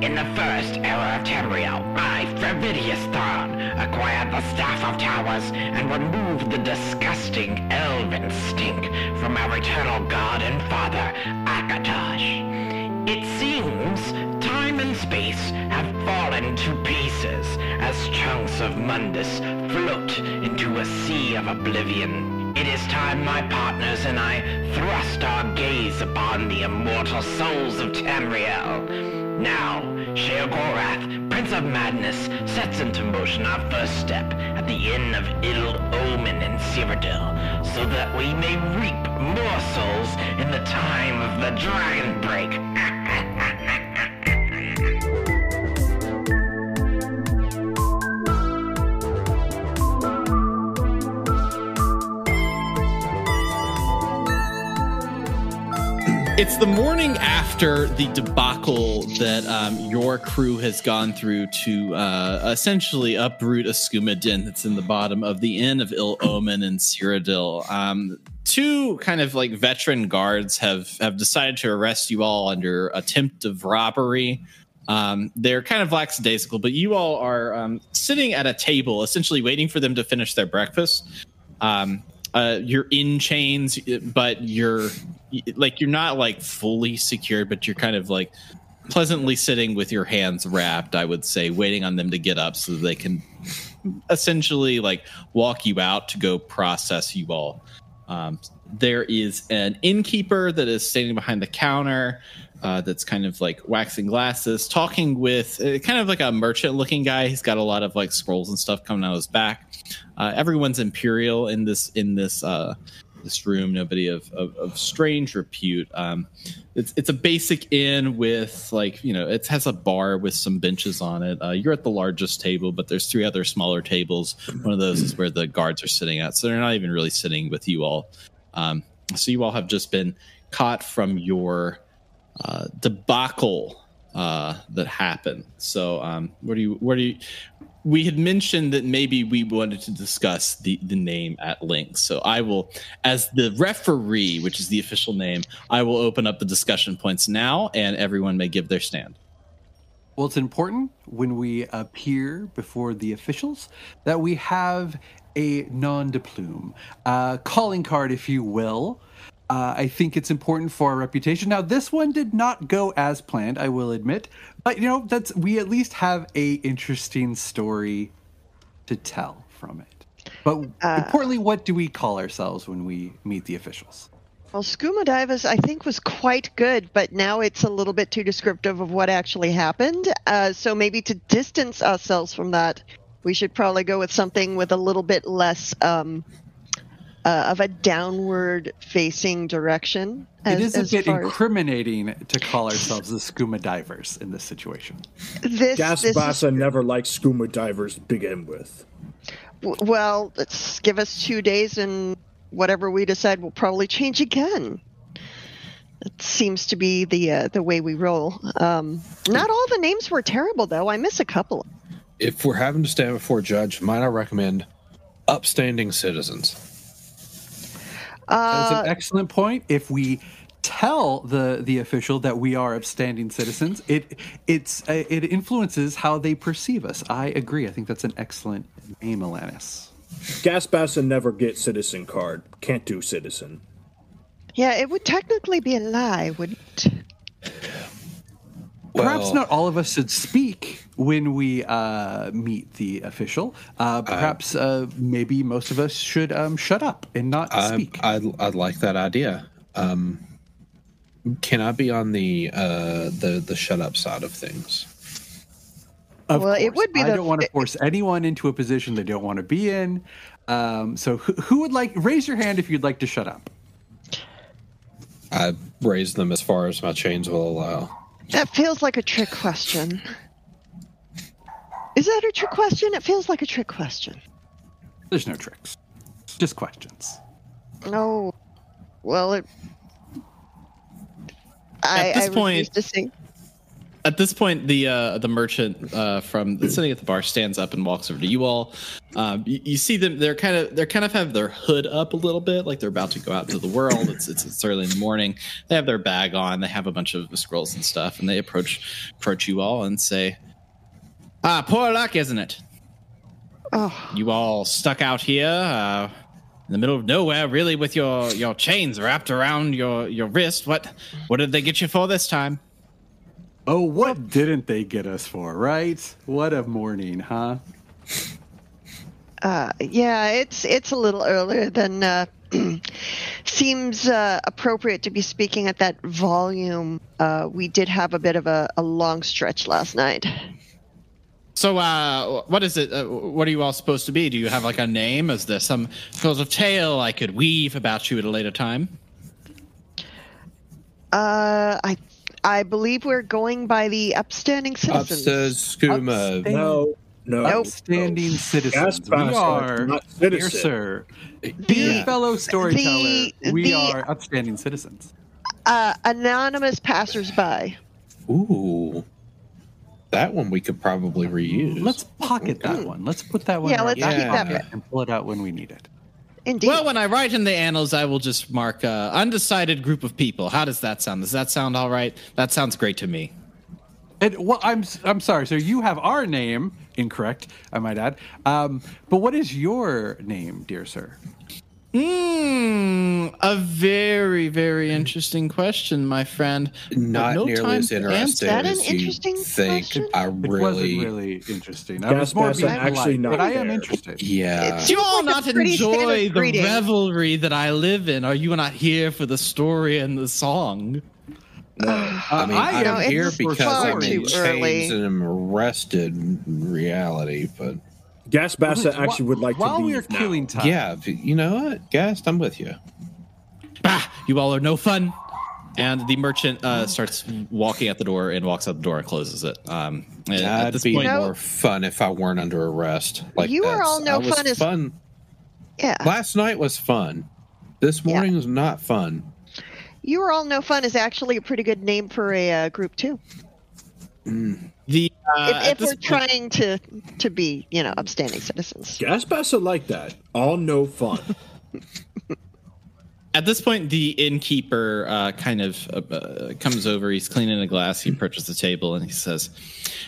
In the first era of Tamriel, I, Fervidius Thrawn, acquired the Staff of Towers and removed the disgusting elven stink from our eternal god and father, Akatosh. It seems time and space have fallen to pieces as chunks of Mundus float into a sea of oblivion. It is time my partners and I thrust our gaze upon the immortal souls of Tamriel. Now, Sheogorath, Prince of Madness, sets into motion our first step at the Inn of Ill Omen in Cyrodiil, so that we may reap more souls in the time of the Dragon Break. It's the morning after the debacle that um, your crew has gone through to uh, essentially uproot a skooma den that's in the bottom of the inn of Ill Omen in Cyrodiil. Um, two kind of like veteran guards have have decided to arrest you all under attempt of robbery. Um, they're kind of lackadaisical, but you all are um, sitting at a table, essentially waiting for them to finish their breakfast. Um, uh, you're in chains, but you're like you're not like fully secured, but you're kind of like pleasantly sitting with your hands wrapped. I would say, waiting on them to get up so they can essentially like walk you out to go process you all. Um, there is an innkeeper that is standing behind the counter. Uh, that's kind of like waxing glasses, talking with uh, kind of like a merchant looking guy. He's got a lot of like scrolls and stuff coming out of his back. Uh, everyone's imperial in this in this uh, this room. Nobody of, of, of strange repute. Um, it's it's a basic inn with like you know it has a bar with some benches on it. Uh, you're at the largest table, but there's three other smaller tables. One of those is where the guards are sitting at, so they're not even really sitting with you all. Um, so you all have just been caught from your uh, debacle uh, that happened. So, um, what do you? What do you? We had mentioned that maybe we wanted to discuss the the name at length. So, I will, as the referee, which is the official name, I will open up the discussion points now, and everyone may give their stand. Well, it's important when we appear before the officials that we have a non de plume, uh, calling card, if you will, uh, I think it's important for our reputation. Now, this one did not go as planned, I will admit, but you know that's we at least have a interesting story to tell from it. But uh, importantly, what do we call ourselves when we meet the officials? Well, Skooma Divers, I think, was quite good, but now it's a little bit too descriptive of what actually happened. Uh, so maybe to distance ourselves from that, we should probably go with something with a little bit less um, uh, of a downward facing direction. As, it is a bit incriminating as... to call ourselves the skooma divers in this situation. This, Gasbassa this never liked skooma divers to begin with. well, let's give us two days and whatever we decide will probably change again. It seems to be the uh, the way we roll. Um, not all the names were terrible, though. I miss a couple. If we're having to stand before a judge, might I recommend upstanding citizens? That's an uh, excellent point. If we tell the the official that we are upstanding citizens, it it's uh, it influences how they perceive us. I agree. I think that's an excellent name, Alanis. Gasbassa never get citizen card. Can't do citizen. Yeah, it would technically be a lie, wouldn't? Perhaps well, not all of us should speak when we uh, meet the official. Uh, perhaps uh, maybe most of us should um, shut up and not I, speak. I'd, I'd like that idea. Um, can I be on the uh, the the shut up side of things? Of well, course. it would be. I don't want to force anyone into a position they don't want to be in. Um, so, who, who would like raise your hand if you'd like to shut up? I raise them as far as my chains will allow. That feels like a trick question. Is that a trick question? It feels like a trick question. There's no tricks, just questions. No. Well, it. I, at this I point, to at this point, the uh, the merchant uh, from sitting at the bar stands up and walks over to you all. Um, you, you, see them; they're kind of they're kind of have their hood up a little bit, like they're about to go out into the world. It's, it's, it's early in the morning. They have their bag on. They have a bunch of scrolls and stuff, and they approach approach you all and say, "Ah, poor luck, isn't it? Oh, You all stuck out here." Uh, in the middle of nowhere, really, with your, your chains wrapped around your, your wrist. What what did they get you for this time? Oh, what didn't they get us for, right? What a morning, huh? uh, yeah, it's it's a little earlier than uh, seems uh, appropriate to be speaking at that volume. Uh, we did have a bit of a, a long stretch last night. So, uh, what is it? Uh, what are you all supposed to be? Do you have like a name? Is there some sort of tale I could weave about you at a later time? Uh, I I believe we're going by the upstanding citizens. Upstairs skooma. Upstairs. No, no. Nope. Outstanding citizens. Gas we are, not dear citizen. sir, dear Yeah. fellow storyteller, the- we the- are upstanding citizens. Uh, anonymous passersby. Ooh. That one we could probably reuse. Let's pocket that one. Let's put that one. Yeah, in our let's back keep that pocket and pull it out when we need it. Indeed. Well, when I write in the annals, I will just mark uh, undecided group of people. How does that sound? Does that sound all right? That sounds great to me. And well, I'm I'm sorry, sir. You have our name incorrect. I might add. Um, but what is your name, dear sir? Hmm, a very, very interesting question, my friend. Not No nearly time as interesting That an as you interesting think. question? I It wasn't really, really interesting. I Gas was more being actually polite, not but I am interested. yeah. Do you all like not enjoy the greeting. revelry that I live in? Are you not here for the story and the song? I mean, I I am am here because I'm in too chains early. and am arrested in reality. But Gas Bassa Wh- actually would like to While leave we are now. killing time, yeah, you know what, Gast, I'm with you. Bah, you all are no fun. And the merchant uh, starts walking out the door and walks out the door and closes it. Um, and at That'd this be point, No. more fun if I weren't under arrest. Like You are that's- all no I was fun as- fun. yeah. Last night was fun. This Yeah. morning was not fun. You are all no fun is actually a pretty good name for a uh, group too. The uh, if if we're point- trying to to be, you know, upstanding citizens. Gas Bassa like that. All no fun. At this point, the innkeeper uh, kind of uh, uh, comes over. He's cleaning a glass. He approaches the table and he says,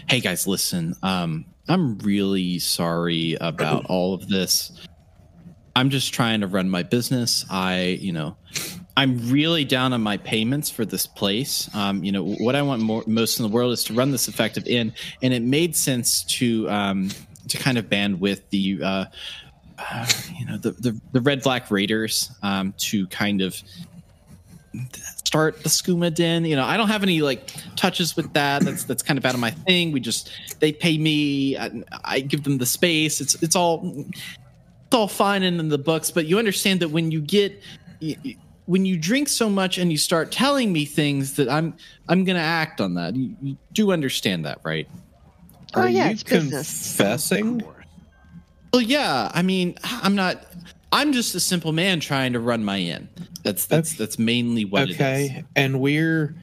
"Hey guys, listen. Um, I'm really sorry about all of this. I'm just trying to run my business. I, you know, I'm really down on my payments for this place. Um, you know, what I want more, most in the world is to run this effective inn, and it made sense to um, to kind of band with the." Uh, uh, you know the, the the red black raiders um, to kind of start the skooma den you know i don't have any like touches with that that's that's kind of out of my thing we just they pay me I, I give them the space it's it's all it's all fine and in the books but you understand that when you get y- y- when you drink so much and you start telling me things that i'm i'm gonna act on that you, you do understand that right Oh Are yeah, you it's business. confessing? Well, yeah. I mean, I'm not. I'm just a simple man trying to run my inn. That's that's that's mainly what it is. Okay, and we're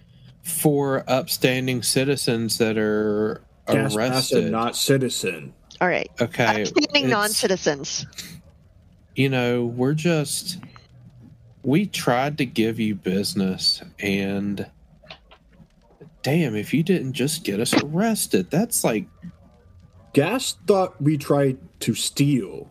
for upstanding citizens that are Gas arrested. not citizen. All right. okay, Upstanding non-citizens. You know, we're just we tried to give you business, and damn, if you didn't just get us arrested, that's like Gas thought we tried to steal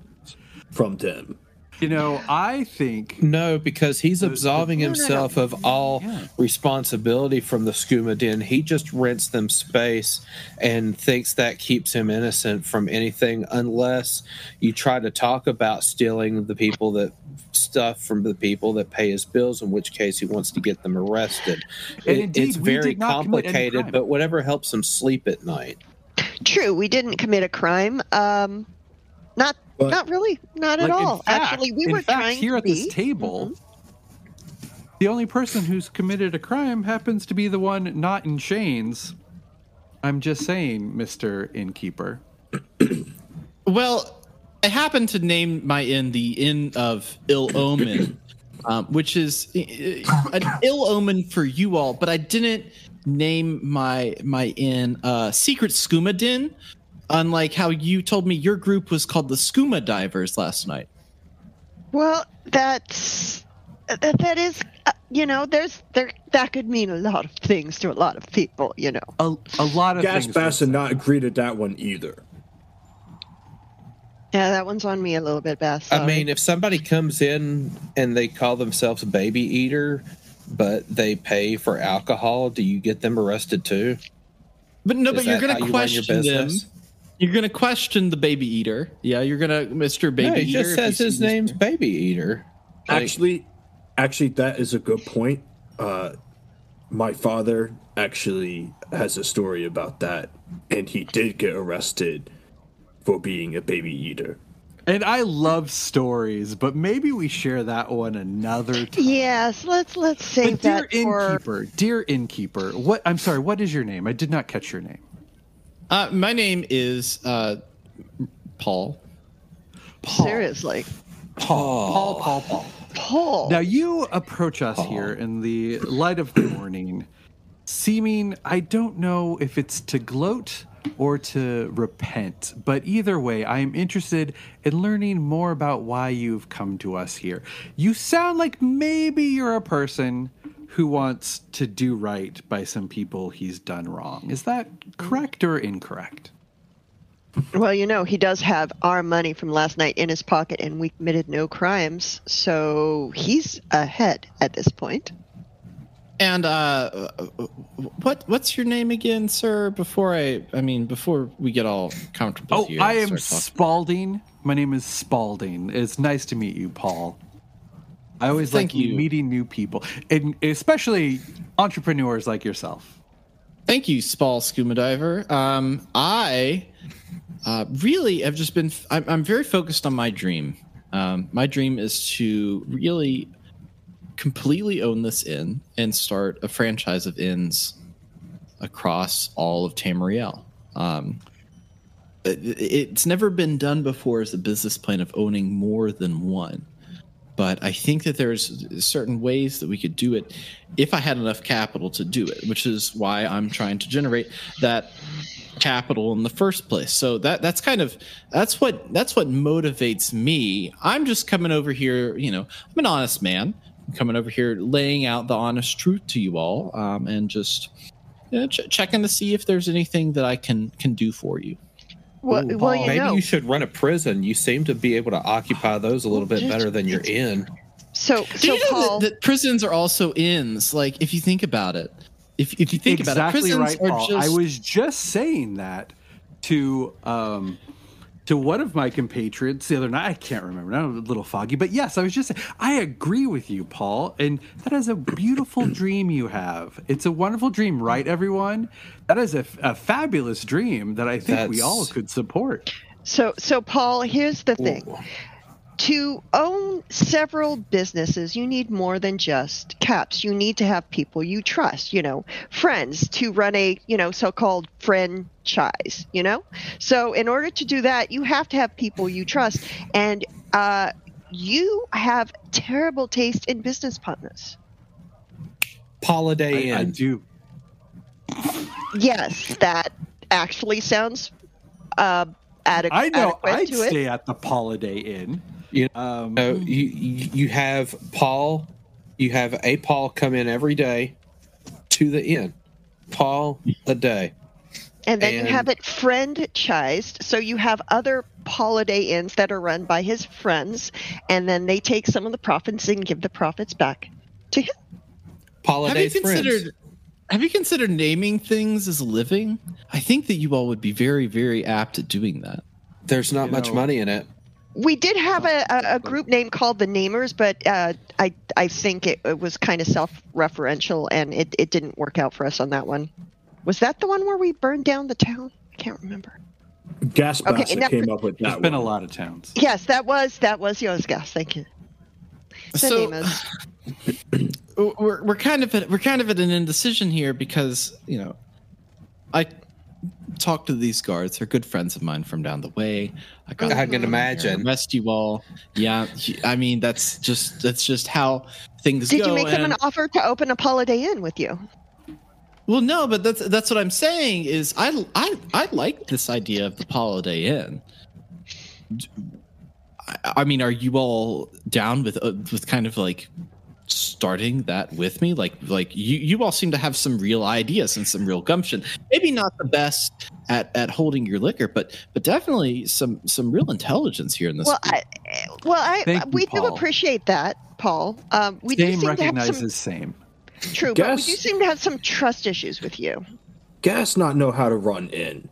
from them. You know, I think No, because he's The- the- absolving No, no, no. himself of all Yeah. responsibility from the skooma den. He just rents them space and thinks that keeps him innocent from anything unless you try to talk about stealing the people that stuff from the people that pay his bills, in which case he wants to get them arrested. It- indeed, it's very did not commit any complicated, but whatever helps him sleep at night. True, we didn't commit a crime. Um, not But- not really, not like, at all. fact- Actually, we in were fact, trying here to at be. this table. The only person who's committed a crime happens to be the one not in chains. I'm just saying, Mister Innkeeper. Well, I happen to name my inn the Inn of Ill Omen, um, which is uh, an ill omen for you all. But I didn't. name my my inn uh, Secret Skooma Din, unlike how you told me your group was called the Skooma Divers last night. Well, that's that, that is, uh, you know, there's there that could mean a lot of things to a lot of people, you know. A, a lot of Gas things. Bass did not agree to that one either. Yeah, that one's on me a little bit, Beth. I mean, if somebody comes in and they call themselves a baby eater, but they pay for alcohol, do you get them arrested too? But no, Is but you're going how to you question them. Business? You're going to question the baby eater. Yeah, you're going to, Mister Baby No, he Eater. just says his this- name's Baby Eater. Like, Actually, actually, that is a good point. Uh, my father actually has a story about that, and he did get arrested for being a baby eater. And I love stories, but maybe we share that one another time. yes, let's let's save But dear that for. innkeeper, dear innkeeper, what? I'm sorry. What is your name? I did not catch your name. Uh, my name is uh, Paul. Seriously, Paul, Paul, Paul. Paul. Now you approach us here in the light of the morning, seeming I don't know if it's to gloat or to repent, but either way, I am interested in learning more about why you've come to us here. You sound like maybe you're a person who wants to do right by some people he's done wrong. Is that correct or incorrect? Well, you know, he does have our money from last night in his pocket, and we committed no crimes, so he's ahead at this point. And uh, what what's your name again, sir? Before I, I mean, before we get all comfortable Oh, here. I am. Spalding. My name is Spalding. It's nice to meet you, Paul. I always Thank like you. meeting new people, and especially entrepreneurs like yourself. Thank you, Spall Scuba Diver. Um, I uh, really have just been. I'm, I'm very focused on my dream. Um, my dream is to really completely own this inn and start a franchise of inns across all of Tamriel. Um, it- it's never been done before as a business plan of owning more than one but I think that there's certain ways that we could do it if I had enough capital to do it, which is why I'm trying to generate that capital in the first place. So that that's kind of that's what that's what motivates me. I'm just coming over here, you know, I'm an honest man. I'm coming over here laying out the honest truth to you all um, and just you know, ch- checking to see if there's anything that I can can do for you. Well, Ooh, well, you Maybe know, you should run a prison. You seem to be able to occupy those a little bit better than your inn. so Do so you know Paul. that, that prisons are also inns? Like, if you think about it, if if you think exactly about it, right, prisons Paul. are just. I was just saying that to um, to one of my compatriots the other night. I can't remember. Now I'm a little foggy, but yes, I was just. I agree with you, Paul, and that is a beautiful dream you have. It's a wonderful dream, right, everyone? That is a, a fabulous dream that I think we all could support. So, so Paul, here's the thing. To own several businesses, you need more than just caps. You need to have people you trust, you know, friends to run a, you know, so-called franchise, you know? So, in order to do that, you have to have people you trust and uh you have terrible taste in business partners. Holiday I, I do. Yes, that actually sounds uh ade- I know. adequate I'd to it. stay at the Holiday Inn. You Um, know, you you you have Paul. You have a Paul come in every day to the inn. Paul a day. And then And- you have it franchised, so you have other holiday inns that are run by his friends, and then they take some of the profits and give the profits back to him. have you Holiday's considered? friends. Have you considered naming things as living? I think that you all would be very, very apt at doing that. There's not You much know- money in it. We did have a, a, a group name called the Namers, but uh, I I think it, it was kind of self-referential, and it, it didn't work out for us on that one. Was that the one where we burned down the town? I can't remember. Gas Okay, Bassett enough- came up with that. There's that been a lot of towns. Yes, that was that was yours, gas. Thank you. The So- Namers. We're we're kind of at, we're kind of at an indecision here because you know, I talked to these guards. They're good friends of mine from down the way. I got I can imagine. arrest you all. Yeah, I mean that's just that's just how things go. Did you make them an offer to open a Holiday Inn with you? Well, no, but that's that's what I'm saying is I I I like this idea of the Holiday Inn. I, I mean, are you all down with uh, with kind of like starting that with me? Like like you you all seem to have some real ideas and some real gumption. Maybe not the best at at holding your liquor, but but definitely some some real intelligence here in this. Well, group. I, well, I Thank you, we do Paul. appreciate that, Paul. Um, we do Same seem to have recognizes some same. true, but we Guess- do seem to have some trust issues with you. Gas not know how to run in.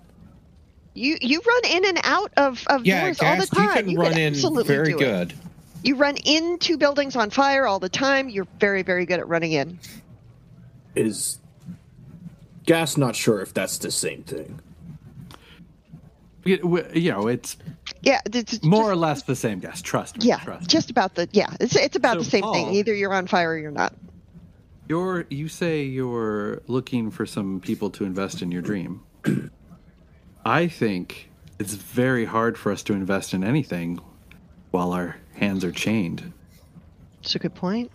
You you run in and out of, of Yeah, doors all the Gas, you time. can could run in absolutely very do it. good. You run into buildings on fire all the time. You're very very good at running in. Is Gas not sure if that's the same thing? It- you know, it's Yeah, it's more just- or less the same, gas. Trust me. Yeah, trust. just about the yeah. It's it's about So, the same thing. Either you're on fire or you're not. You're you say you're looking for some people to invest in your dream. I think it's very hard for us to invest in anything while our hands are chained. It's a good point.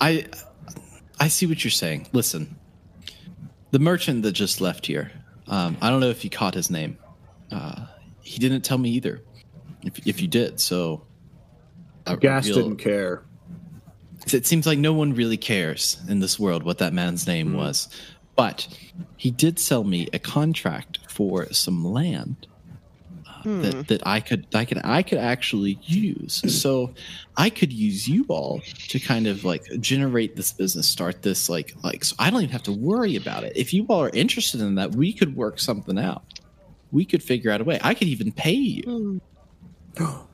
I I see what you're saying. Listen, the merchant that just left here. Um, I don't know if you caught his name. Uh, he didn't tell me either. If if you did, so a- a Gas real- didn't care. It seems like no one really cares in this world what that man's name was, but he did sell me a contract for some land uh, that that I could I could I could actually use. So I could use you all to kind of like generate this business, start this like like so I don't even have to worry about it. If you all are interested in that, we could work something out. We could figure out a way. I could even pay you.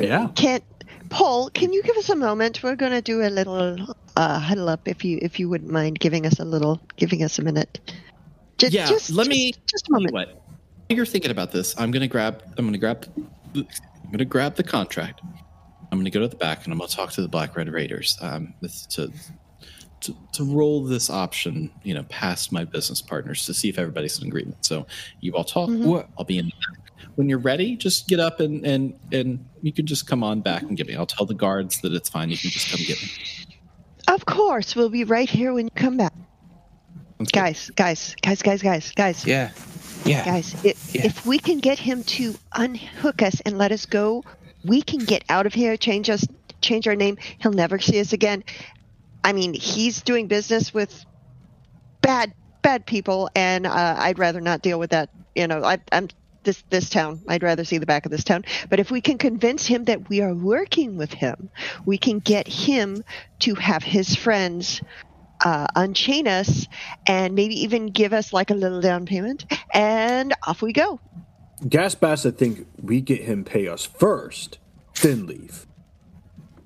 Yeah. Can Paul, can you give us a moment? We're going to do a little uh, huddle up, if you if you wouldn't mind giving us a little, giving us a minute. Just, yeah, just, let just- me just a moment. What? You're thinking about this. I'm gonna grab. I'm gonna grab. I'm gonna grab the contract. I'm gonna go to the back and I'm gonna talk to the Black Red Raiders. Um, to to to roll this option, you know, past my business partners to see if everybody's in agreement. So you all talk. What? I'll be in. The back. When you're ready, just get up and and and you can just come on back and get me. I'll tell the guards that it's fine. You can just come get me. Of course, we'll be right here when you come back. Guys, guys, guys, guys, guys, guys, Yeah. Yeah. guys. If, Yeah. if we can get him to unhook us and let us go, we can get out of here. Change us, change our name. He'll never see us again. I mean, he's doing business with bad, bad people, and uh, I'd rather not deal with that. You know, I, I'm this this town. I'd rather see the back of this town. But if we can convince him that we are working with him, we can get him to have his friends uh, unchain us and maybe even give us like a little down payment, and off we go. Gas Bass, I think we get him pay us first, then leave.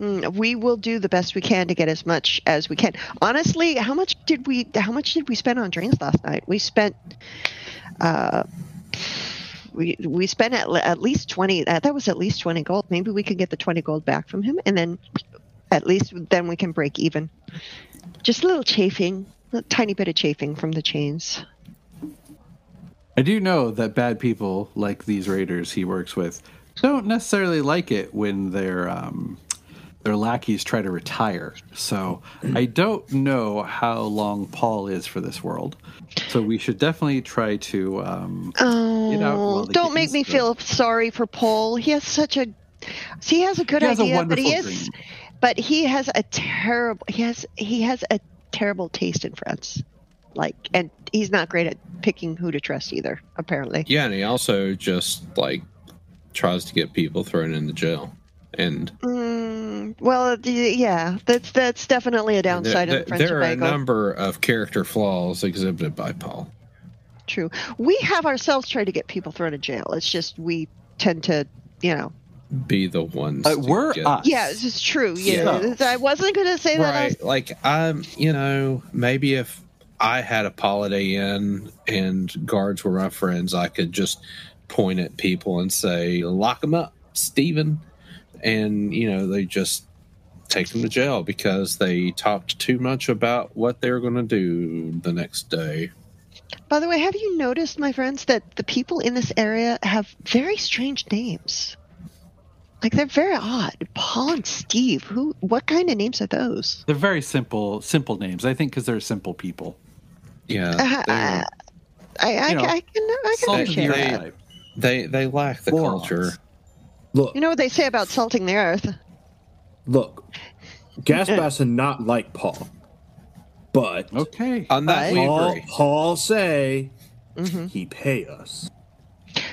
Mm, We will do the best we can to get as much as we can. Honestly, how much did we? How much did we spend on drinks last night? We spent. Uh, we we spent at, at least twenty. Uh, that was at least twenty gold. Maybe we could get the twenty gold back from him, and then at least then we can break even. Just a little chafing, a tiny bit of chafing from the chains. I do know that bad people like these raiders he works with don't necessarily like it when their um, their lackeys try to retire. So I don't know how long Paul is for this world. So we should definitely try to. Um, Oh, don't make me feel sorry for Paul. He has such a he has a good He has a idea, but he is dream. But he has a terrible he has he has a terrible taste in friends. Like and he's not great at picking who to trust either, apparently. Yeah, and he also just like tries to get people thrown into jail. And Mm, well, yeah, that's that's definitely a downside there- of the French there are a number of character flaws exhibited by Paul. True. We have ourselves tried to get people thrown in jail. It's just we tend to, you know. Be the ones. uh, to we're get- us. Yeah, this is true. Yeah, Yeah. I wasn't going to say that. I was- right like i'm you know maybe if i had a holiday inn and guards were my friends i could just point at people and say lock them up Stephen. and you know they just take them to jail because they talked too much about what they were going to do the next day By the way, have you noticed, my friends, that the people in this area have very strange names? Like they're very odd. Paul and Steve. Who? What kind of names are those? They're very simple, simple names. I think because they're simple people. Yeah, Uh, I I, You know, I can I can appreciate they- that. they they lack the Morons. culture. Look, You know what they say about salting the earth? look. Gas Bass and not like Paul, but Okay. On that, we Paul. Paul say Mm-hmm. he pay us.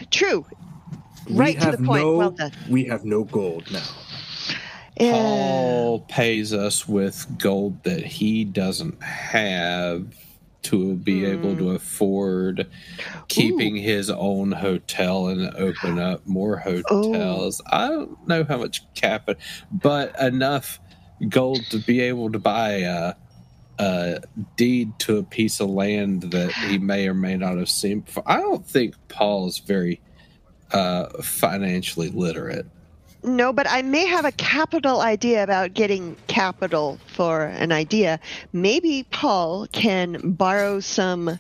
True. We Right to have the point. No, Well done. We have no gold now. Yeah. Paul pays us with gold that he doesn't have to be hmm. able to afford keeping his own hotel and open up more hotels. Oh. I don't know how much capital, but enough gold to be able to buy a, a deed to a piece of land that he may or may not have seen before. I don't think Paul is very uh, financially literate. No, but I may have a capital idea about getting capital for an idea. Maybe Paul can borrow some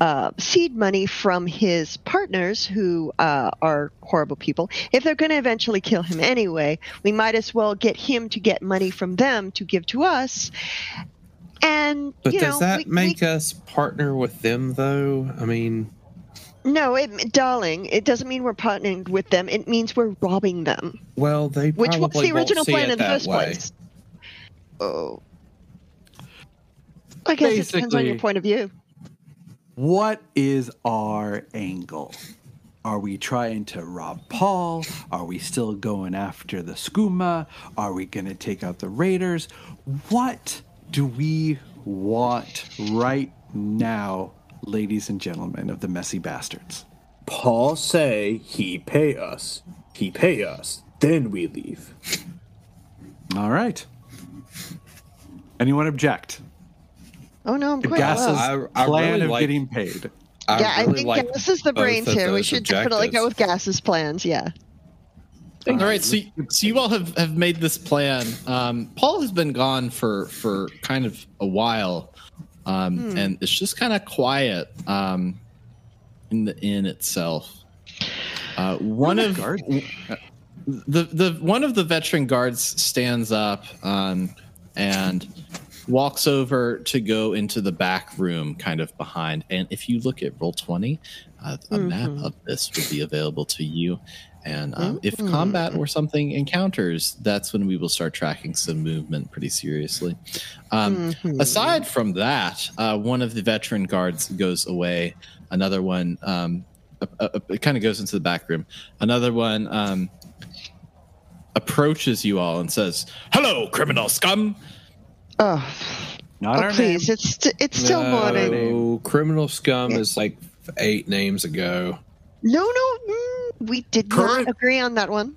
uh, seed money from his partners who uh, are horrible people. If they're going to eventually kill him anyway, we might as well get him to get money from them to give to us. And But you does know, that we- we- make us partner with them, though? I mean, no, it, darling? It doesn't mean we're partnering with them. It means we're robbing them. well, they Which probably was the original see plan in the that first way. place. Oh. I guess it depends on your point of view. What is our angle? Are we trying to rob Paul? Are we still going after the skooma? Are we going to take out the raiders? What do we want right now, ladies and gentlemen of the messy bastards? Paul say he pay us. He pay us. Then we leave. All right. Anyone object? Oh no, I'm quite Gas's well. I- I plan really of like- getting paid. I yeah, I think like Gas is the both brains here. We those should definitely go with. Gas's plans. Yeah. All right, so so you all have, have made this plan. Um, Paul has been gone for for kind of a while, um, and it's just kind of quiet um, in the inn itself. Uh, one of guard. the the one of the veteran guards stands up um, and walks over to go into the back room, kind of behind. And if you look at roll twenty, uh, a map of this would be available to you. And um, if combat or something encounters, that's when we will start tracking some movement pretty seriously. Um, Aside from that, uh, one of the veteran guards goes away. Another one um, uh, uh, it kind of goes into the back room. Another one um, approaches you all and says, "Hello, criminal scum." Oh, Not oh our please! name. It's st- it's still no, morning. criminal scum is like eight names ago. No, no, mm, we did Current- not agree on that one.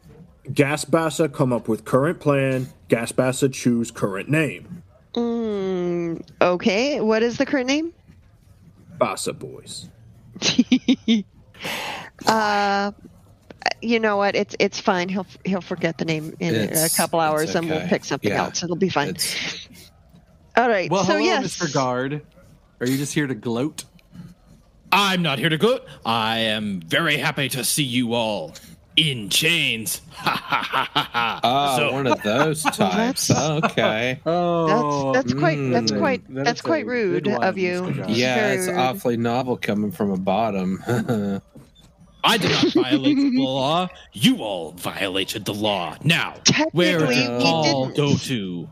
Gas Bassa come up with current plan. Gas Bassa choose current name. Mm, okay, what is the current name? Bassa boys. uh, you know what? It's it's fine. He'll he'll forget the name in It's- a couple hours, it's and we'll pick something Yeah. else. It'll be fine. It's All right. Well, so hello, yes, Mr. Guard. Are you just here to gloat? I'm not here to gloat. I am very happy to see you all in chains. Ha ha ha ha ha. ah So- one of those types. that's- okay. Oh, That's that's quite that's mm, quite that that's quite rude of you. Yeah, Very it's rude. awfully novel coming from a bottom. I did not violate the law. You all violated the law. Now, where Technically, did we Paul didn't. go to?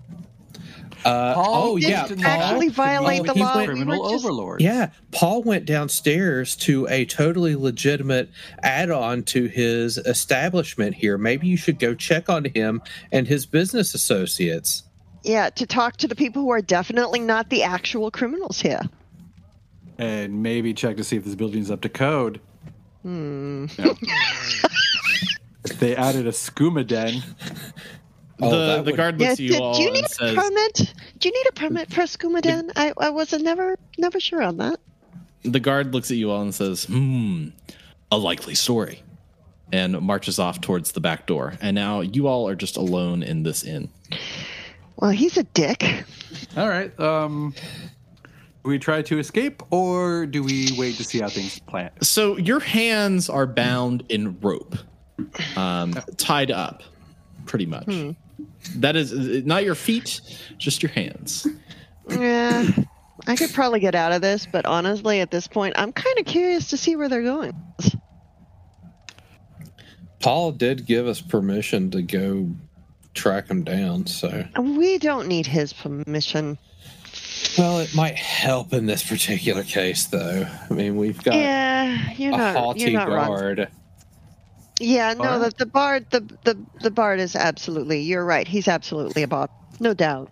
Uh, Paul oh yeah, didn't Paul. actually violate Paul- the law. went- criminal were just- overlord. Yeah, Paul went downstairs to a totally legitimate add-on to his establishment here. Maybe you should go check on him and his business associates. Yeah, to talk to the people who are definitely not the actual criminals here. and maybe check to see if this building's up to code. Hmm. if they added a skooma den, Oh, the that the guard Yeah, looks do, at you all do you need and a says, permit? Do you need a permit for a skooma den? I, I wasn't never never sure on that. the guard looks at you all and says, "Hmm, a likely story," and marches off towards the back door. And now you all are just alone in this inn. Well, he's a dick. all right. Um, do we try to escape or do we wait to see how things plan? So your hands are bound in rope, um, tied up. pretty much. Hmm. That is not your feet, just your hands. Yeah, I could probably get out of this, but honestly, at this point, I'm kind of curious to see where they're going. Paul did give us permission to go track him down, so We don't need his permission. well, it might help in this particular case, though. I mean, we've got Yeah, you're a not. haughty You're not wrong. Guard. Yeah, no, the, the bard, the, the the bard is absolutely. You're right. He's absolutely a bard, no doubt.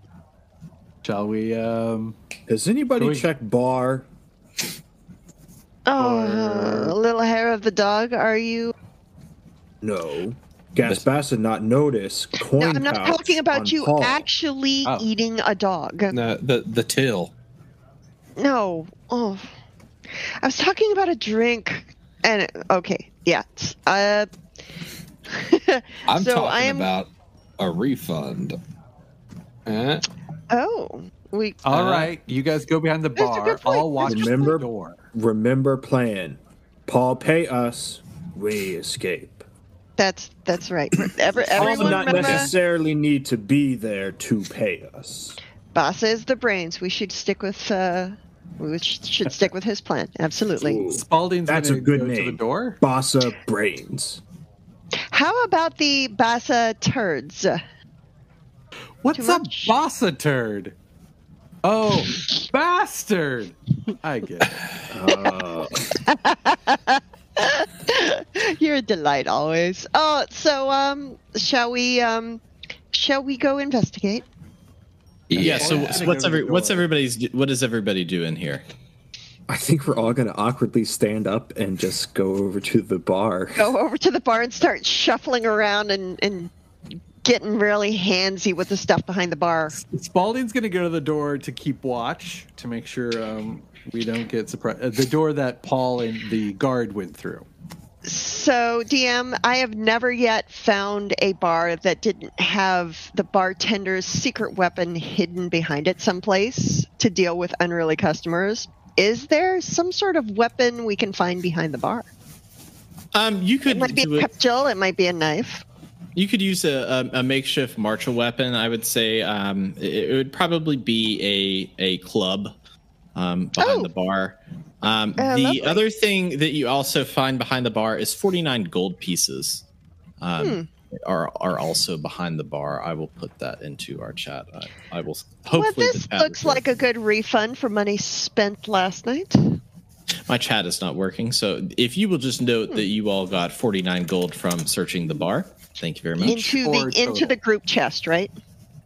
Shall we? Um, Has anybody Shall we- checked bar? Oh, Or- little hair of the dog. Are you? No. Gaspassa not notice coin No, I'm not pouch talking on about you Paul. actually Oh. eating a dog. No, the the till. No. Oh. I was talking about a drink. And okay, yeah. Uh I'm So talking I am- about a refund. Uh, oh, we all Uh, right, you guys go behind the bar. good. I'll watch Remember- the door. Remember plan. Paul pay us, we escape. that's that's right. Ever, Paul everyone not remember necessarily need to be there to pay us. Boss is the brains. We should stick with uh we should stick with his plan. Absolutely. Ooh, Spalding's That's a good go to name. the door. Bossa Brains. How about the Bassa turds? What's Too a much? bossa turd? Oh, bastard! I get it. Uh, You're a delight always. Oh, so um shall we um shall we go investigate? Yeah. so, so what's go to every the what's door. everybody's what is everybody doing here? I think we're all gonna awkwardly stand up and just go over to the bar. Go over to the bar and start shuffling around and and getting really handsy with the stuff behind the bar. Spalding's gonna go to the door to keep watch to make sure um, we don't get surprised. Uh, the door that Paul and the guard went through. So, DM, I have never yet found a bar that didn't have the bartender's secret weapon hidden behind it someplace to deal with unruly customers. Is there some sort of weapon we can find behind the bar? Um, you It could might be a it- pepsill, it might be a knife. You could use a, a, a makeshift martial weapon. I would say um, it, it would probably be a a club um, behind Oh. the bar. Um, Uh, the lovely. other thing that you also find behind the bar is forty nine gold pieces. Um, Are are also behind the bar. I will put that into our chat. I, I will hopefully. well, this looks like a good refund for money spent last night. my chat is not working. So if you will just note that you all got forty nine gold from searching the bar. Thank you very much. Into the into the group chest, right?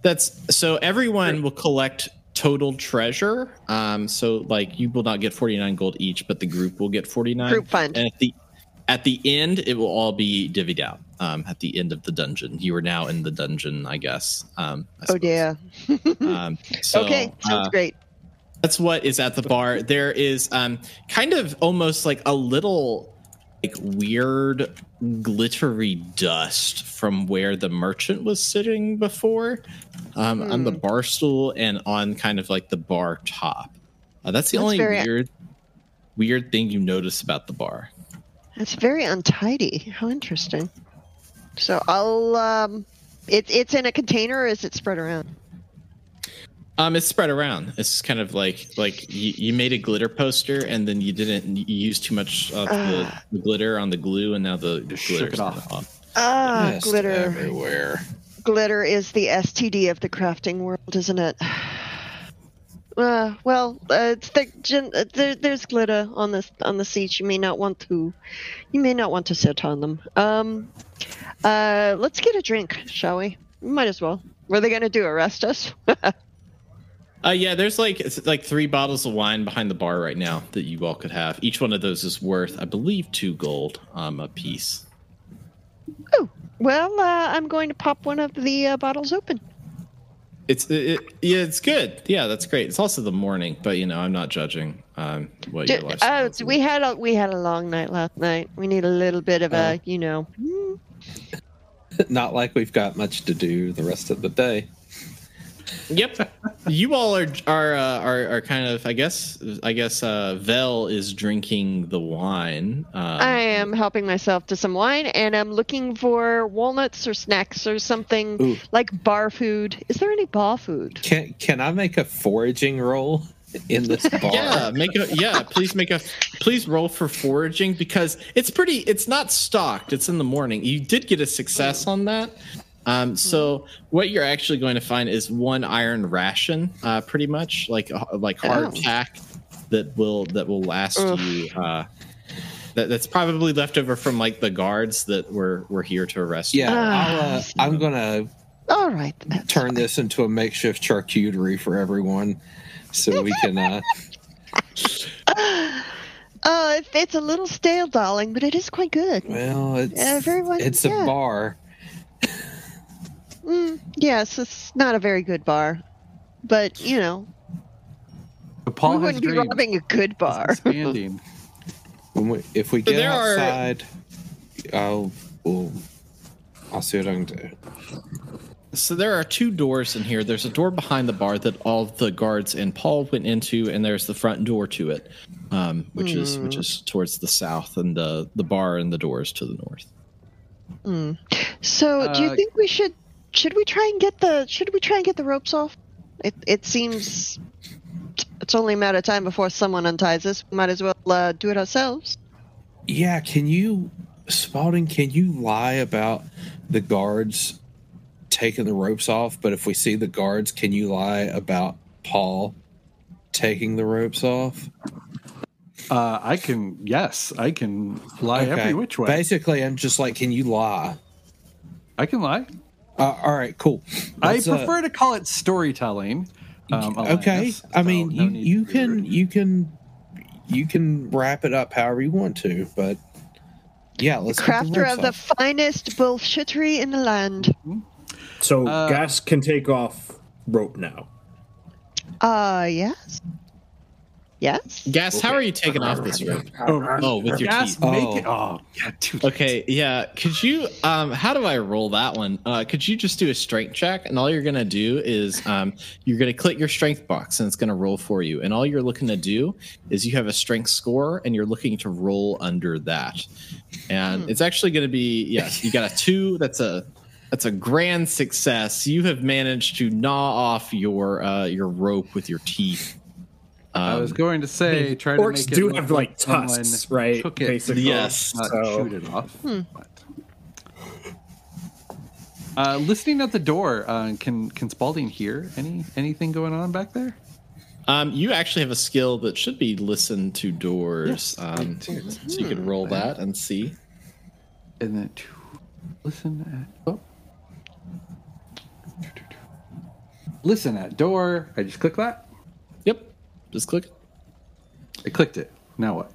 That's so everyone will collect total treasure. Um, so like you will not get 49 gold each, but the group will get 49. Group fund. And at the at the end, it will all be divvied out. Um, at the end of the dungeon, you are now in the dungeon, I guess. Um, I Oh yeah. Um, so, okay, sounds uh, great. that's what is at the bar. There is um, kind of almost like a little like weird glittery dust from where the merchant was sitting before um, on the Hmm. bar stool and on kind of like the bar top. Uh, that's the That's only very- weird weird thing you notice about the bar. That's very untidy. How interesting. So I'll um it, it's in a container or is it spread around? Um, it's spread around. It's kind of like like you, you made a glitter poster and then you didn't use too much of the, Ah. the glitter on the glue and now the, the Just shook it off. Ah, Mist glitter. everywhere. Glitter is the STD of the crafting world, isn't it? Uh, well, uh, the, gen- uh, there, there's glitter on the on the seats. You may not want to, you may not want to sit on them. Um, uh, let's get a drink, shall we? Might as well. What are they gonna do? Arrest us? Uh, yeah, there's like like three bottles of wine behind the bar right now that you all could have. Each one of those is worth, I believe, two gold um, a piece. oh, well, uh, I'm going to pop one of the uh, bottles open. It's it, it- yeah, it's good. Yeah, that's great. It's also the morning, but you know, I'm not judging um, what Do, your lifestyle uh, is. we had a we had a long night last night. We need a little bit of a, you know. Not like we've got much to do the rest of the day. Yep. you all are are uh, are are kind of. I guess. I guess. Uh, Vel is drinking the wine. Um, I am helping myself to some wine, and I'm looking for walnuts or snacks or something Ooh. like bar food. Is there any bar food? Can can I make a foraging roll in this bar? yeah. Make a. Yeah. Please make a. Please roll for foraging because it's pretty. It's not stocked. It's in the morning. You did get a success on that. Um, so what you're actually going to find is one iron ration, uh, pretty much like like hardtack that will that will last Ugh. you. Uh, that, that's probably left over from like the guards that were were here to arrest you. Yeah, I'll, uh, Ah, I'm gonna All right. that's turn fine. this into a makeshift charcuterie for everyone, so we can. Uh, Uh, it's a little stale, darling, but it is quite good. well, it's Everyone- it's yeah. a bar. Mm, yes, it's not a very good bar, but you know, But Paul we has wouldn't be dreams. robbing a good bar. Expanding. When we, if we get there are- outside, I'll we'll, I'll see what I can do. So there are two doors in here. There's a door behind the bar that all the guards and Paul went into, and there's the front door to it, um, which is which is towards the south, and the the bar and the doors to the north. So, do you Uh, think we should should we try and get the should we try and get the ropes off? It it seems it's only a matter of time before someone unties us. We might as well uh, do it ourselves. Yeah, can you, Spalding? Can you lie about the guards taking the ropes off? But if we see the guards, can you lie about Paul taking the ropes off? Uh, I can, yes, I can lie every which way. Basically, I'm just like, can you lie? I can lie. Uh, all right, cool. Let's, I uh, prefer to call it storytelling. Um, okay Elias, i mean no you, you can rude. you can you can wrap it up however you want to but yeah let's get Crafter ropes of the finest bullshittery in the land. So Uh, gas can take off rope now. Uh, yes. Yes. Gas, how are you taking off this rope? Oh, with your Yes, teeth. make Oh. it. Oh, yeah, dude. Okay, yeah. Could you? Um, how do I roll that one? Uh, could you just do a strength check, and all you're gonna do is um, you're gonna click your strength box, and it's gonna roll for you. And all you're looking to do is you have a strength score, and you're looking to roll under that. And it's actually gonna be yes, you got a two. That's a that's a grand success. You have managed to gnaw off your uh, your rope with your teeth. I was Um, going to say, try to Orcs make it do look have, like, someone tusks, right? Took it, Basically. Yes. not So- shoot it off. But- Uh, listening at the door, uh, can can Spalding hear any anything going on back there? Um, you actually have a skill that should be listen to doors. um, so you can roll that and see. And then to listen at oh. Listen at door. I just click that. Yep. Just click. it. I clicked it. Now what?